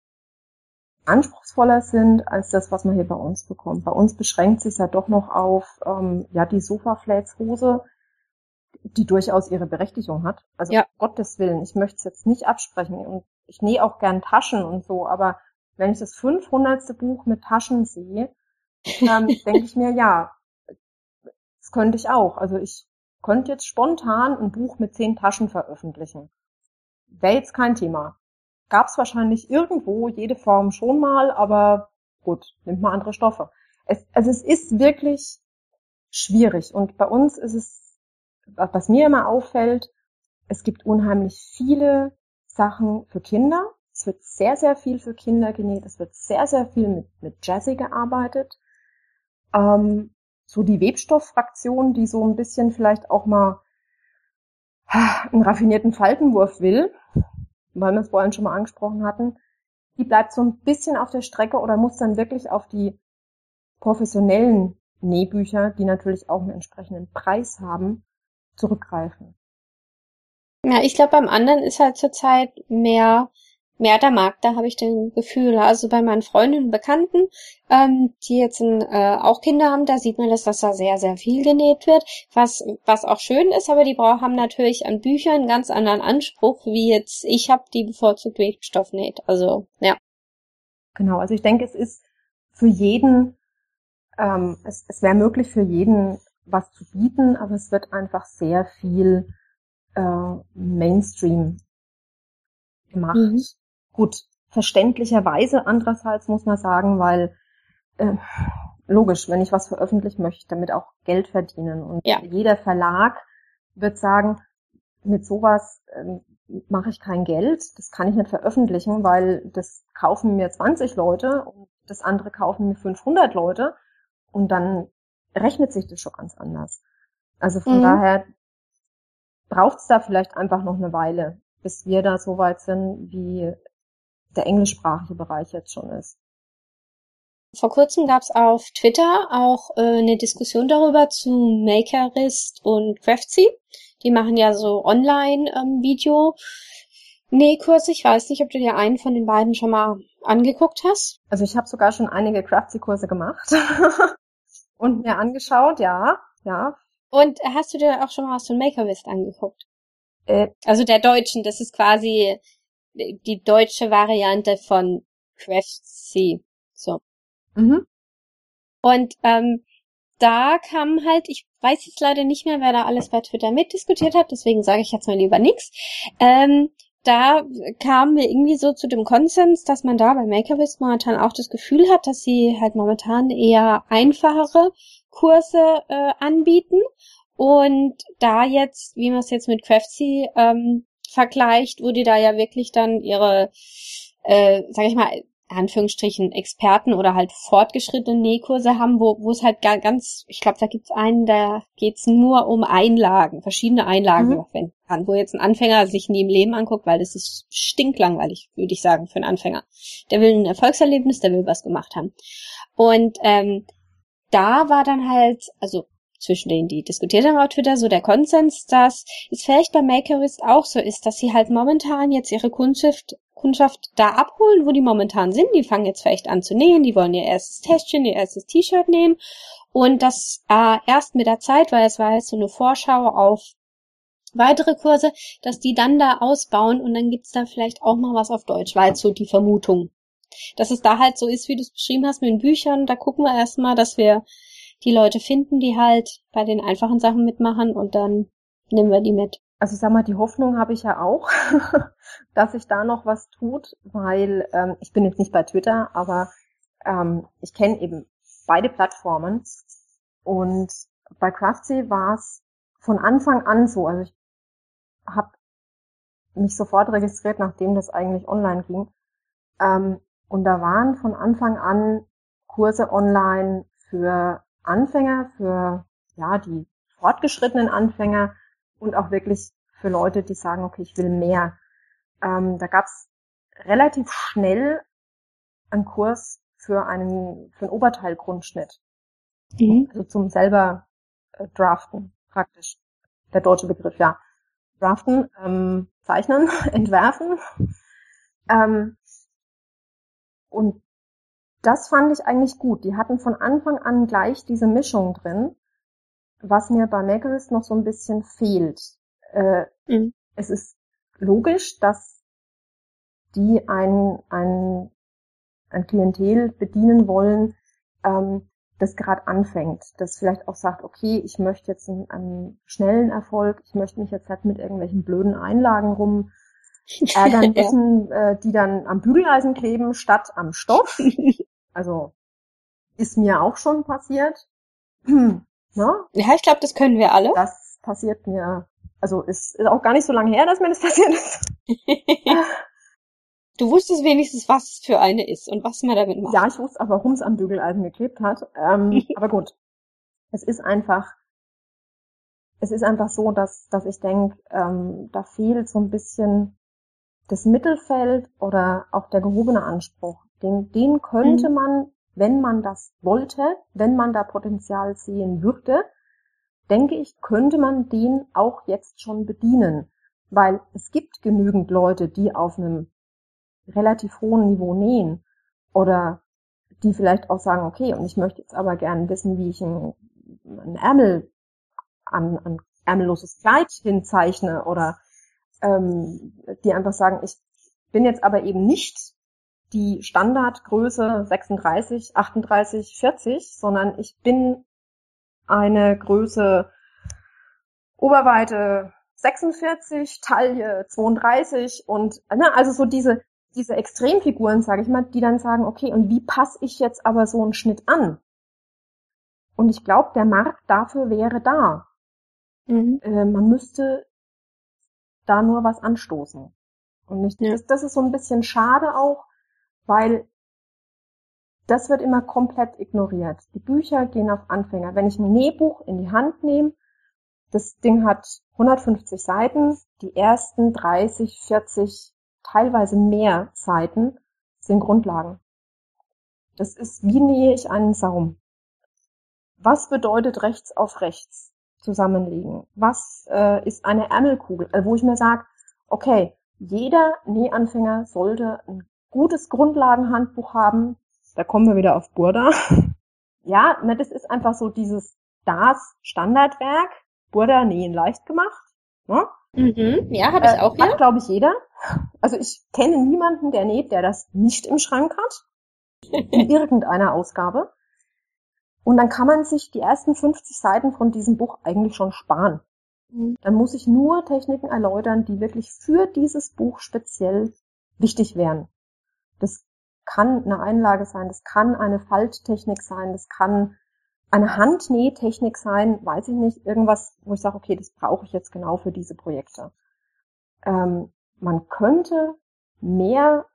anspruchsvoller sind als das, was man hier bei uns bekommt. Bei uns beschränkt sich ja doch noch auf ähm, ja die Sofa-Flats-Hose, die durchaus ihre Berechtigung hat. Also ja. Gottes Willen, ich möchte es jetzt nicht absprechen und ich nähe auch gern Taschen und so, aber wenn ich das 500. Buch mit Taschen sehe, ähm, denke ich mir, ja, das könnte ich auch. Also ich könnte jetzt spontan ein Buch mit zehn Taschen veröffentlichen. Wäre jetzt kein Thema. Gab es wahrscheinlich irgendwo jede Form schon mal, aber gut, nimmt mal andere Stoffe. Es, also es ist wirklich schwierig. Und bei uns ist es, was mir immer auffällt, es gibt unheimlich viele Sachen für Kinder. Es wird sehr, sehr viel für Kinder genäht. Es wird sehr, sehr viel mit, mit Jazzy gearbeitet. Ähm, so die Webstofffraktion, die so ein bisschen vielleicht auch mal einen raffinierten Faltenwurf will, weil wir es vorhin schon mal angesprochen hatten, die bleibt so ein bisschen auf der Strecke oder muss dann wirklich auf die professionellen Nähbücher, die natürlich auch einen entsprechenden Preis haben, zurückgreifen. Ja, ich glaube, beim anderen ist halt zurzeit mehr mehr der Markt, da habe ich den Gefühl. Also bei meinen Freundinnen und Bekannten, ähm, die jetzt ein, äh, auch Kinder haben, da sieht man, dass das da sehr, sehr viel genäht wird, was, was auch schön ist, aber die haben natürlich an Büchern einen ganz anderen Anspruch, wie jetzt ich habe, die bevorzugt Webstoff näht. Also, ja. Genau, also ich denke, es ist für jeden, ähm, es, es wäre möglich für jeden was zu bieten, aber es wird einfach sehr viel äh, Mainstream gemacht. Mhm. Gut, verständlicherweise andererseits muss man sagen, weil äh, logisch, wenn ich was veröffentlichen möchte, damit auch Geld verdienen. Und ja. jeder Verlag wird sagen, mit sowas äh, mache ich kein Geld, das kann ich nicht veröffentlichen, weil das kaufen mir 20 Leute und das andere kaufen mir 500 Leute und dann rechnet sich das schon ganz anders. Also von mhm. daher braucht es da vielleicht einfach noch eine Weile, bis wir da so weit sind, wie der englischsprachige Bereich jetzt schon ist. Vor kurzem gab es auf Twitter auch äh, eine Diskussion darüber zu Makerist und Craftsy. Die machen ja so Online-Video. Ähm, Nähkurse. Ich weiß nicht, ob du dir einen von den beiden schon mal angeguckt hast. Also ich habe sogar schon einige Craftsy-Kurse gemacht und mir angeschaut, ja, ja. Und hast du dir auch schon mal was von Makerist angeguckt? Äh, also der Deutschen, das ist quasi die deutsche Variante von Craftsy. So. Mhm. Und ähm, da kam halt, ich weiß jetzt leider nicht mehr, wer da alles bei Twitter mitdiskutiert hat, deswegen sage ich jetzt mal lieber nichts. Ähm, da kamen wir irgendwie so zu dem Konsens, dass man da bei Makerist momentan auch das Gefühl hat, dass sie halt momentan eher einfachere Kurse äh, anbieten. Und da jetzt, wie man es jetzt mit Craftsy ähm, vergleicht, wo die da ja wirklich dann ihre, äh, sag ich mal, Anführungsstrichen Experten oder halt fortgeschrittene Nähkurse haben, wo, wo es halt ganz, ich glaube, da gibt's einen, da geht's nur um Einlagen, verschiedene Einlagen mhm. verwenden kann, wo jetzt ein Anfänger sich nie im Leben anguckt, weil das ist stinklangweilig, würde ich sagen, für einen Anfänger. Der will ein Erfolgserlebnis, der will was gemacht haben. Und ähm, da war dann halt, also zwischen denen, die diskutiert haben auf Twitter, so der Konsens, dass es vielleicht bei Makerist auch so ist, dass sie halt momentan jetzt ihre Kundschaft, Kundschaft da abholen, wo die momentan sind. Die fangen jetzt vielleicht an zu nähen, die wollen ihr erstes Täschchen, ihr erstes T-Shirt nähen. Und das äh, erst mit der Zeit, weil es war jetzt so eine Vorschau auf weitere Kurse, dass die dann da ausbauen und dann gibt's da vielleicht auch mal was auf Deutsch, weil so die Vermutung. Dass es da halt so ist, wie du es beschrieben hast mit den Büchern, da gucken wir erstmal, dass wir die Leute finden, die halt bei den einfachen Sachen mitmachen und dann nehmen wir die mit. Also ich sag mal, die Hoffnung habe ich ja auch, dass sich da noch was tut, weil ähm, ich bin jetzt nicht bei Twitter, aber ähm, ich kenne eben beide Plattformen und bei Craftsy war es von Anfang an so. Also ich habe mich sofort registriert, nachdem das eigentlich online ging. Ähm, und da waren von Anfang an Kurse online für Anfänger, für ja die fortgeschrittenen Anfänger und auch wirklich für Leute, die sagen, okay, ich will mehr. Ähm, da gab's relativ schnell einen Kurs für einen für einen Oberteilgrundschnitt, mhm. also zum selber äh, draften praktisch. Der deutsche Begriff, ja. Draften, ähm, zeichnen, entwerfen. Ähm, und das fand ich eigentlich gut. Die hatten von Anfang an gleich diese Mischung drin, was mir bei Makerist noch so ein bisschen fehlt. Äh, mhm. Es ist logisch, dass die ein, ein, ein Klientel bedienen wollen, ähm, das gerade anfängt, das vielleicht auch sagt, okay, ich möchte jetzt einen, einen schnellen Erfolg, ich möchte mich jetzt nicht mit irgendwelchen blöden Einlagen rum ärgern müssen, äh, die dann am Bügeleisen kleben statt am Stoff. Also ist mir auch schon passiert. ne? Ja, ich glaube, das können wir alle. Das passiert mir, also ist, ist auch gar nicht so lange her, dass mir das passiert ist. du wusstest wenigstens, was es für eine ist und was man damit macht. Ja, ich wusste aber, warum es am Bügeleisen geklebt hat. Ähm, aber gut. Es ist einfach, es ist einfach so, dass, dass ich denke, ähm, da fehlt so ein bisschen das Mittelfeld oder auch der gehobene Anspruch. Den, den könnte mhm. man, wenn man das wollte, wenn man da Potenzial sehen würde, denke ich, könnte man den auch jetzt schon bedienen. Weil es gibt genügend Leute, die auf einem relativ hohen Niveau nähen oder die vielleicht auch sagen, okay, und ich möchte jetzt aber gerne wissen, wie ich ein, ein Ärmel an, ein ärmelloses Kleid hinzeichne oder ähm, die einfach sagen, ich bin jetzt aber eben nicht die Standardgröße 36, 38, 40, sondern ich bin eine Größe Oberweite 46, Taille 32 und ne, also so diese diese Extremfiguren, sage ich mal, die dann sagen, okay, und wie passe ich jetzt aber so einen Schnitt an? Und ich glaube, der Markt dafür wäre da. Mhm. Äh, man müsste da nur was anstoßen. Und nicht, ja. das, das ist so ein bisschen schade auch, weil das wird immer komplett ignoriert. Die Bücher gehen auf Anfänger. Wenn ich ein Nähbuch in die Hand nehme, das Ding hat 150 Seiten, die ersten 30, 40, teilweise mehr Seiten sind Grundlagen. Das ist, wie nähe ich einen Saum? Was bedeutet rechts auf rechts zusammenlegen? Was äh, ist eine Ärmelkugel? Also wo ich mir sage, okay, jeder Nähanfänger sollte ein gutes Grundlagenhandbuch haben. Da kommen wir wieder auf Burda. ja, ne, das ist einfach so dieses das Standardwerk. Burda nähen leicht gemacht. Ne? Mhm, ja, habe ich äh, auch hier. Hat, glaube ich, jeder. Also ich kenne niemanden, der näht, der das nicht im Schrank hat. In irgendeiner Ausgabe. Und dann kann man sich die ersten 50 Seiten von diesem Buch eigentlich schon sparen. Mhm. Dann muss ich nur Techniken erläutern, die wirklich für dieses Buch speziell wichtig wären. Das kann eine Einlage sein, das kann eine Falttechnik sein, das kann eine Handnähtechnik sein, weiß ich nicht, irgendwas, wo ich sage, okay, das brauche ich jetzt genau für diese Projekte. Ähm, man könnte mehr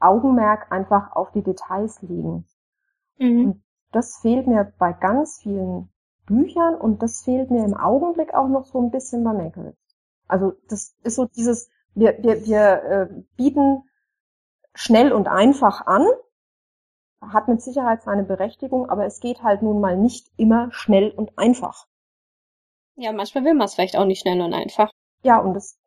Augenmerk einfach auf die Details legen. Mhm. Das fehlt mir bei ganz vielen Büchern und das fehlt mir im Augenblick auch noch so ein bisschen bei Mankiewicz. Also das ist so dieses, wir, wir, wir äh, bieten schnell und einfach an, hat mit Sicherheit seine Berechtigung, aber es geht halt nun mal nicht immer schnell und einfach. Ja, manchmal will man es vielleicht auch nicht schnell und einfach. Ja, und das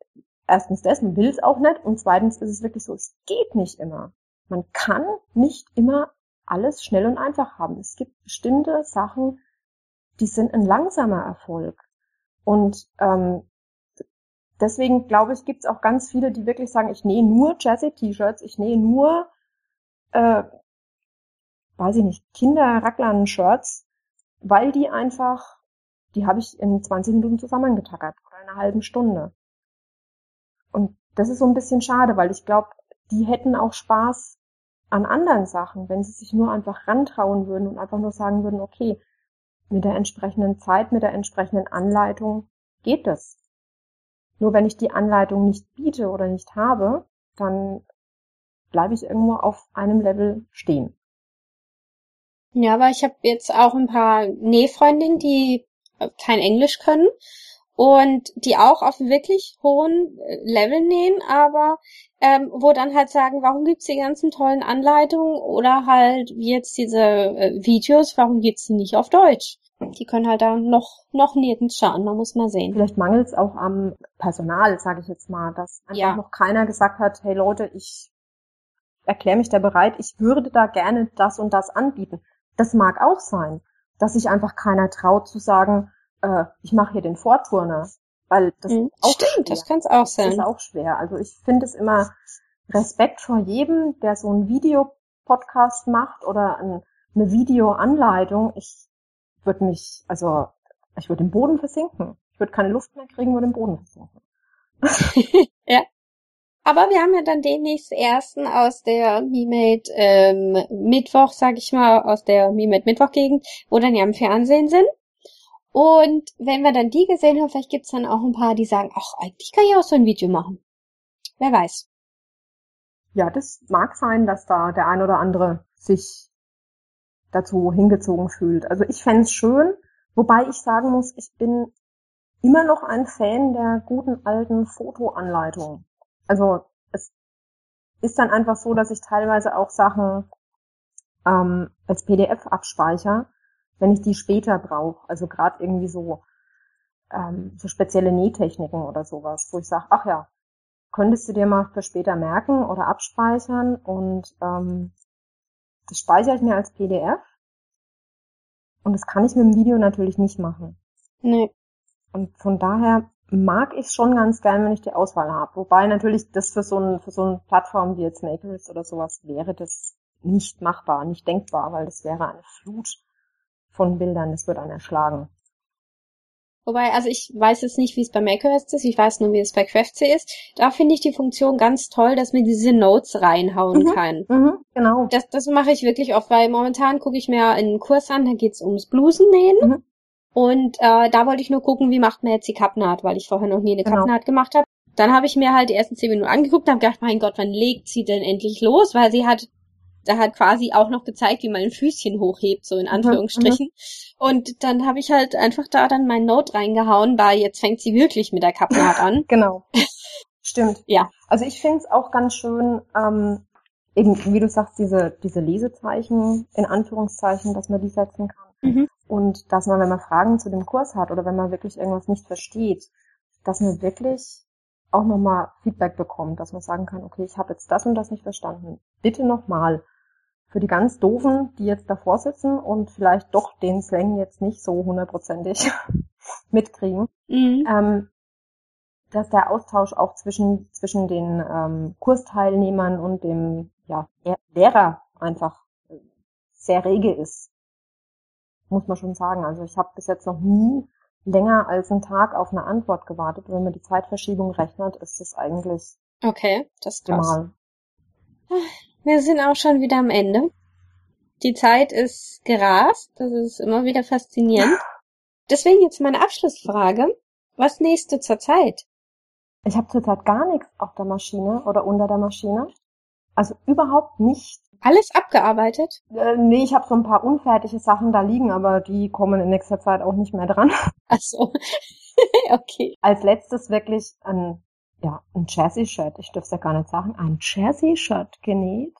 erstens das, man will es auch nicht und zweitens ist es wirklich so, es geht nicht immer. Man kann nicht immer alles schnell und einfach haben. Es gibt bestimmte Sachen, die sind ein langsamer Erfolg. Und ähm, deswegen glaube ich, gibt es auch ganz viele, die wirklich sagen, ich nähe nur Jazzy-T-Shirts, ich nähe nur äh, weiß ich nicht, Kinder-Racklern-Shirts, weil die einfach, die habe ich in 20 Minuten zusammengetackert oder in einer halben Stunde. Und das ist so ein bisschen schade, weil ich glaube, die hätten auch Spaß an anderen Sachen, wenn sie sich nur einfach rantrauen würden und einfach nur sagen würden, okay, mit der entsprechenden Zeit, mit der entsprechenden Anleitung geht es. Nur wenn ich die Anleitung nicht biete oder nicht habe, dann bleibe ich irgendwo auf einem Level stehen. Ja, aber ich habe jetzt auch ein paar Nähfreundinnen, die äh, kein Englisch können und die auch auf wirklich hohen äh, Level nähen, aber ähm, wo dann halt sagen, warum gibt's die ganzen tollen Anleitungen oder halt wie jetzt diese äh, Videos, warum gibt's die nicht auf Deutsch? Die können halt da noch noch nirgends schauen, man muss mal sehen. Vielleicht mangelt es auch am Personal, sage ich jetzt mal, dass einfach ja. noch keiner gesagt hat, hey Leute, ich erkläre mich da bereit, ich würde da gerne das und das anbieten. Das mag auch sein, dass sich einfach keiner traut zu sagen, äh, ich mache hier den Vorturner, weil das mhm, auch stimmt, schwer. das kann es auch sein. Das ist auch schwer. Also ich finde es immer Respekt vor jedem, der so einen Videopodcast macht oder ein, eine Videoanleitung. Ich würde mich, also ich würde im Boden versinken. Ich würde keine Luft mehr kriegen, würde im Boden versinken. ja. Aber wir haben ja dann demnächst ersten aus der MeMade ähm, Mittwoch, sag ich mal, aus der MeMade Mittwoch-Gegend, wo dann ja im Fernsehen sind. Und wenn wir dann die gesehen haben, vielleicht gibt's dann auch ein paar, die sagen, ach, eigentlich kann ich auch so ein Video machen. Wer weiß. Ja, das mag sein, dass da der ein oder andere sich dazu hingezogen fühlt. Also ich fände schön, wobei ich sagen muss, ich bin immer noch ein Fan der guten alten Fotoanleitung. Also es ist dann einfach so, dass ich teilweise auch Sachen ähm, als PDF abspeicher, wenn ich die später brauche. Also gerade irgendwie so ähm, so spezielle Nähtechniken oder sowas, wo ich sage, ach ja, könntest du dir mal für später merken oder abspeichern und ähm, das speichere ich mir als PDF und das kann ich mit dem Video natürlich nicht machen. Nee. Und von daher mag ich schon ganz gern, wenn ich die Auswahl habe. Wobei natürlich das für so, ein, für so eine Plattform wie jetzt Makerist oder sowas wäre das nicht machbar, nicht denkbar, weil das wäre eine Flut von Bildern, das würde einen erschlagen. Wobei, also ich weiß jetzt nicht, wie es bei macOS ist, ich weiß nur, wie es bei CraftC ist. Da finde ich die Funktion ganz toll, dass man diese Notes reinhauen Mhm. kann. Mhm, genau. Das, das mache ich wirklich oft, weil momentan gucke ich mir einen Kurs an, da geht's ums Blusennähen. Mhm. Und äh, da wollte ich nur gucken, wie macht man jetzt die Kappnaht, weil ich vorher noch nie eine Genau. Kappnaht gemacht habe. Dann habe ich mir halt die ersten zehn Minuten angeguckt und habe gedacht, mein Gott, wann legt sie denn endlich los? Weil sie hat, da hat quasi auch noch gezeigt, wie man ein Füßchen hochhebt, so in Anführungsstrichen. Und dann habe ich halt einfach da dann mein Note reingehauen, weil jetzt fängt sie wirklich mit der Kappnaht an. Genau. Stimmt. Ja. Also ich finde es auch ganz schön, ähm, eben, wie du sagst, diese, diese Lesezeichen, in Anführungszeichen, dass man die setzen kann. Mhm. Und dass man, wenn man Fragen zu dem Kurs hat oder wenn man wirklich irgendwas nicht versteht, dass man wirklich auch nochmal Feedback bekommt, dass man sagen kann, okay, ich habe jetzt das und das nicht verstanden. Bitte nochmal. Für die ganz Doofen, die jetzt davor sitzen und vielleicht doch den Slang jetzt nicht so hundertprozentig mitkriegen, Mhm. ähm, dass der Austausch auch zwischen, zwischen den ähm, Kursteilnehmern und dem ja, Er- Lehrer einfach äh, sehr rege ist. Muss man schon sagen. Also ich habe bis jetzt noch nie länger als einen Tag auf eine Antwort gewartet. Wenn man die Zeitverschiebung rechnet, ist es eigentlich Okay, das ist krass. mal. Wir sind auch schon wieder am Ende. Die Zeit ist gerast. Das ist immer wieder faszinierend. Deswegen jetzt meine Abschlussfrage. Was nähst du zur Zeit? Ich habe zurzeit gar nichts auf der Maschine oder unter der Maschine. Also überhaupt nicht. Alles abgearbeitet? Äh, nee, ich habe so ein paar unfertige Sachen da liegen, aber die kommen in nächster Zeit auch nicht mehr dran. Ach so. okay. als letztes wirklich ein, ja, ein Jersey-Shirt, ich dürfte ja gar nicht sagen, ein Jersey-Shirt genäht.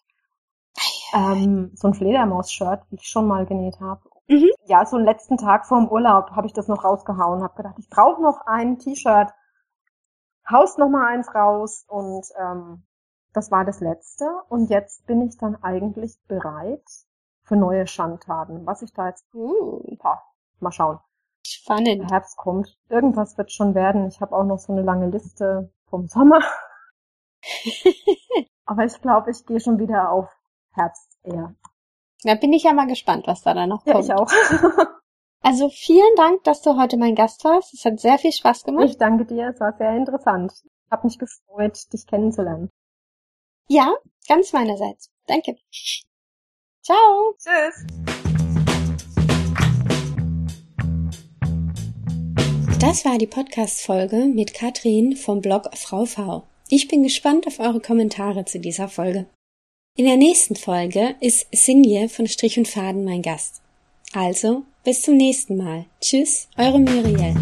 Ähm, so ein Fledermaus-Shirt, wie ich schon mal genäht habe. Mhm. Ja, so einen letzten Tag vorm Urlaub habe ich das noch rausgehauen, habe gedacht, ich brauche noch ein T-Shirt, haust noch mal eins raus und ähm, das war das letzte. Und jetzt bin ich dann eigentlich bereit für neue Schandtaten. Was ich da jetzt, Uh, mal schauen. Spannend. Herbst kommt. Irgendwas wird schon werden. Ich habe auch noch so eine lange Liste vom Sommer. Aber ich glaube, ich gehe schon wieder auf Herbst eher. Da bin ich ja mal gespannt, was da dann noch Ja, kommt. ich auch. Also vielen Dank, dass du heute mein Gast warst. Es hat sehr viel Spaß gemacht. Ich danke dir. Es war sehr interessant. Ich habe mich gefreut, dich kennenzulernen. Ja, ganz meinerseits. Danke. Ciao. Tschüss. Das war die Podcast-Folge mit Katrin vom Blog Frau V. Ich bin gespannt auf eure Kommentare zu dieser Folge. In der nächsten Folge ist Sinje von Strich und Faden mein Gast. Also, bis zum nächsten Mal. Tschüss, eure Muriel.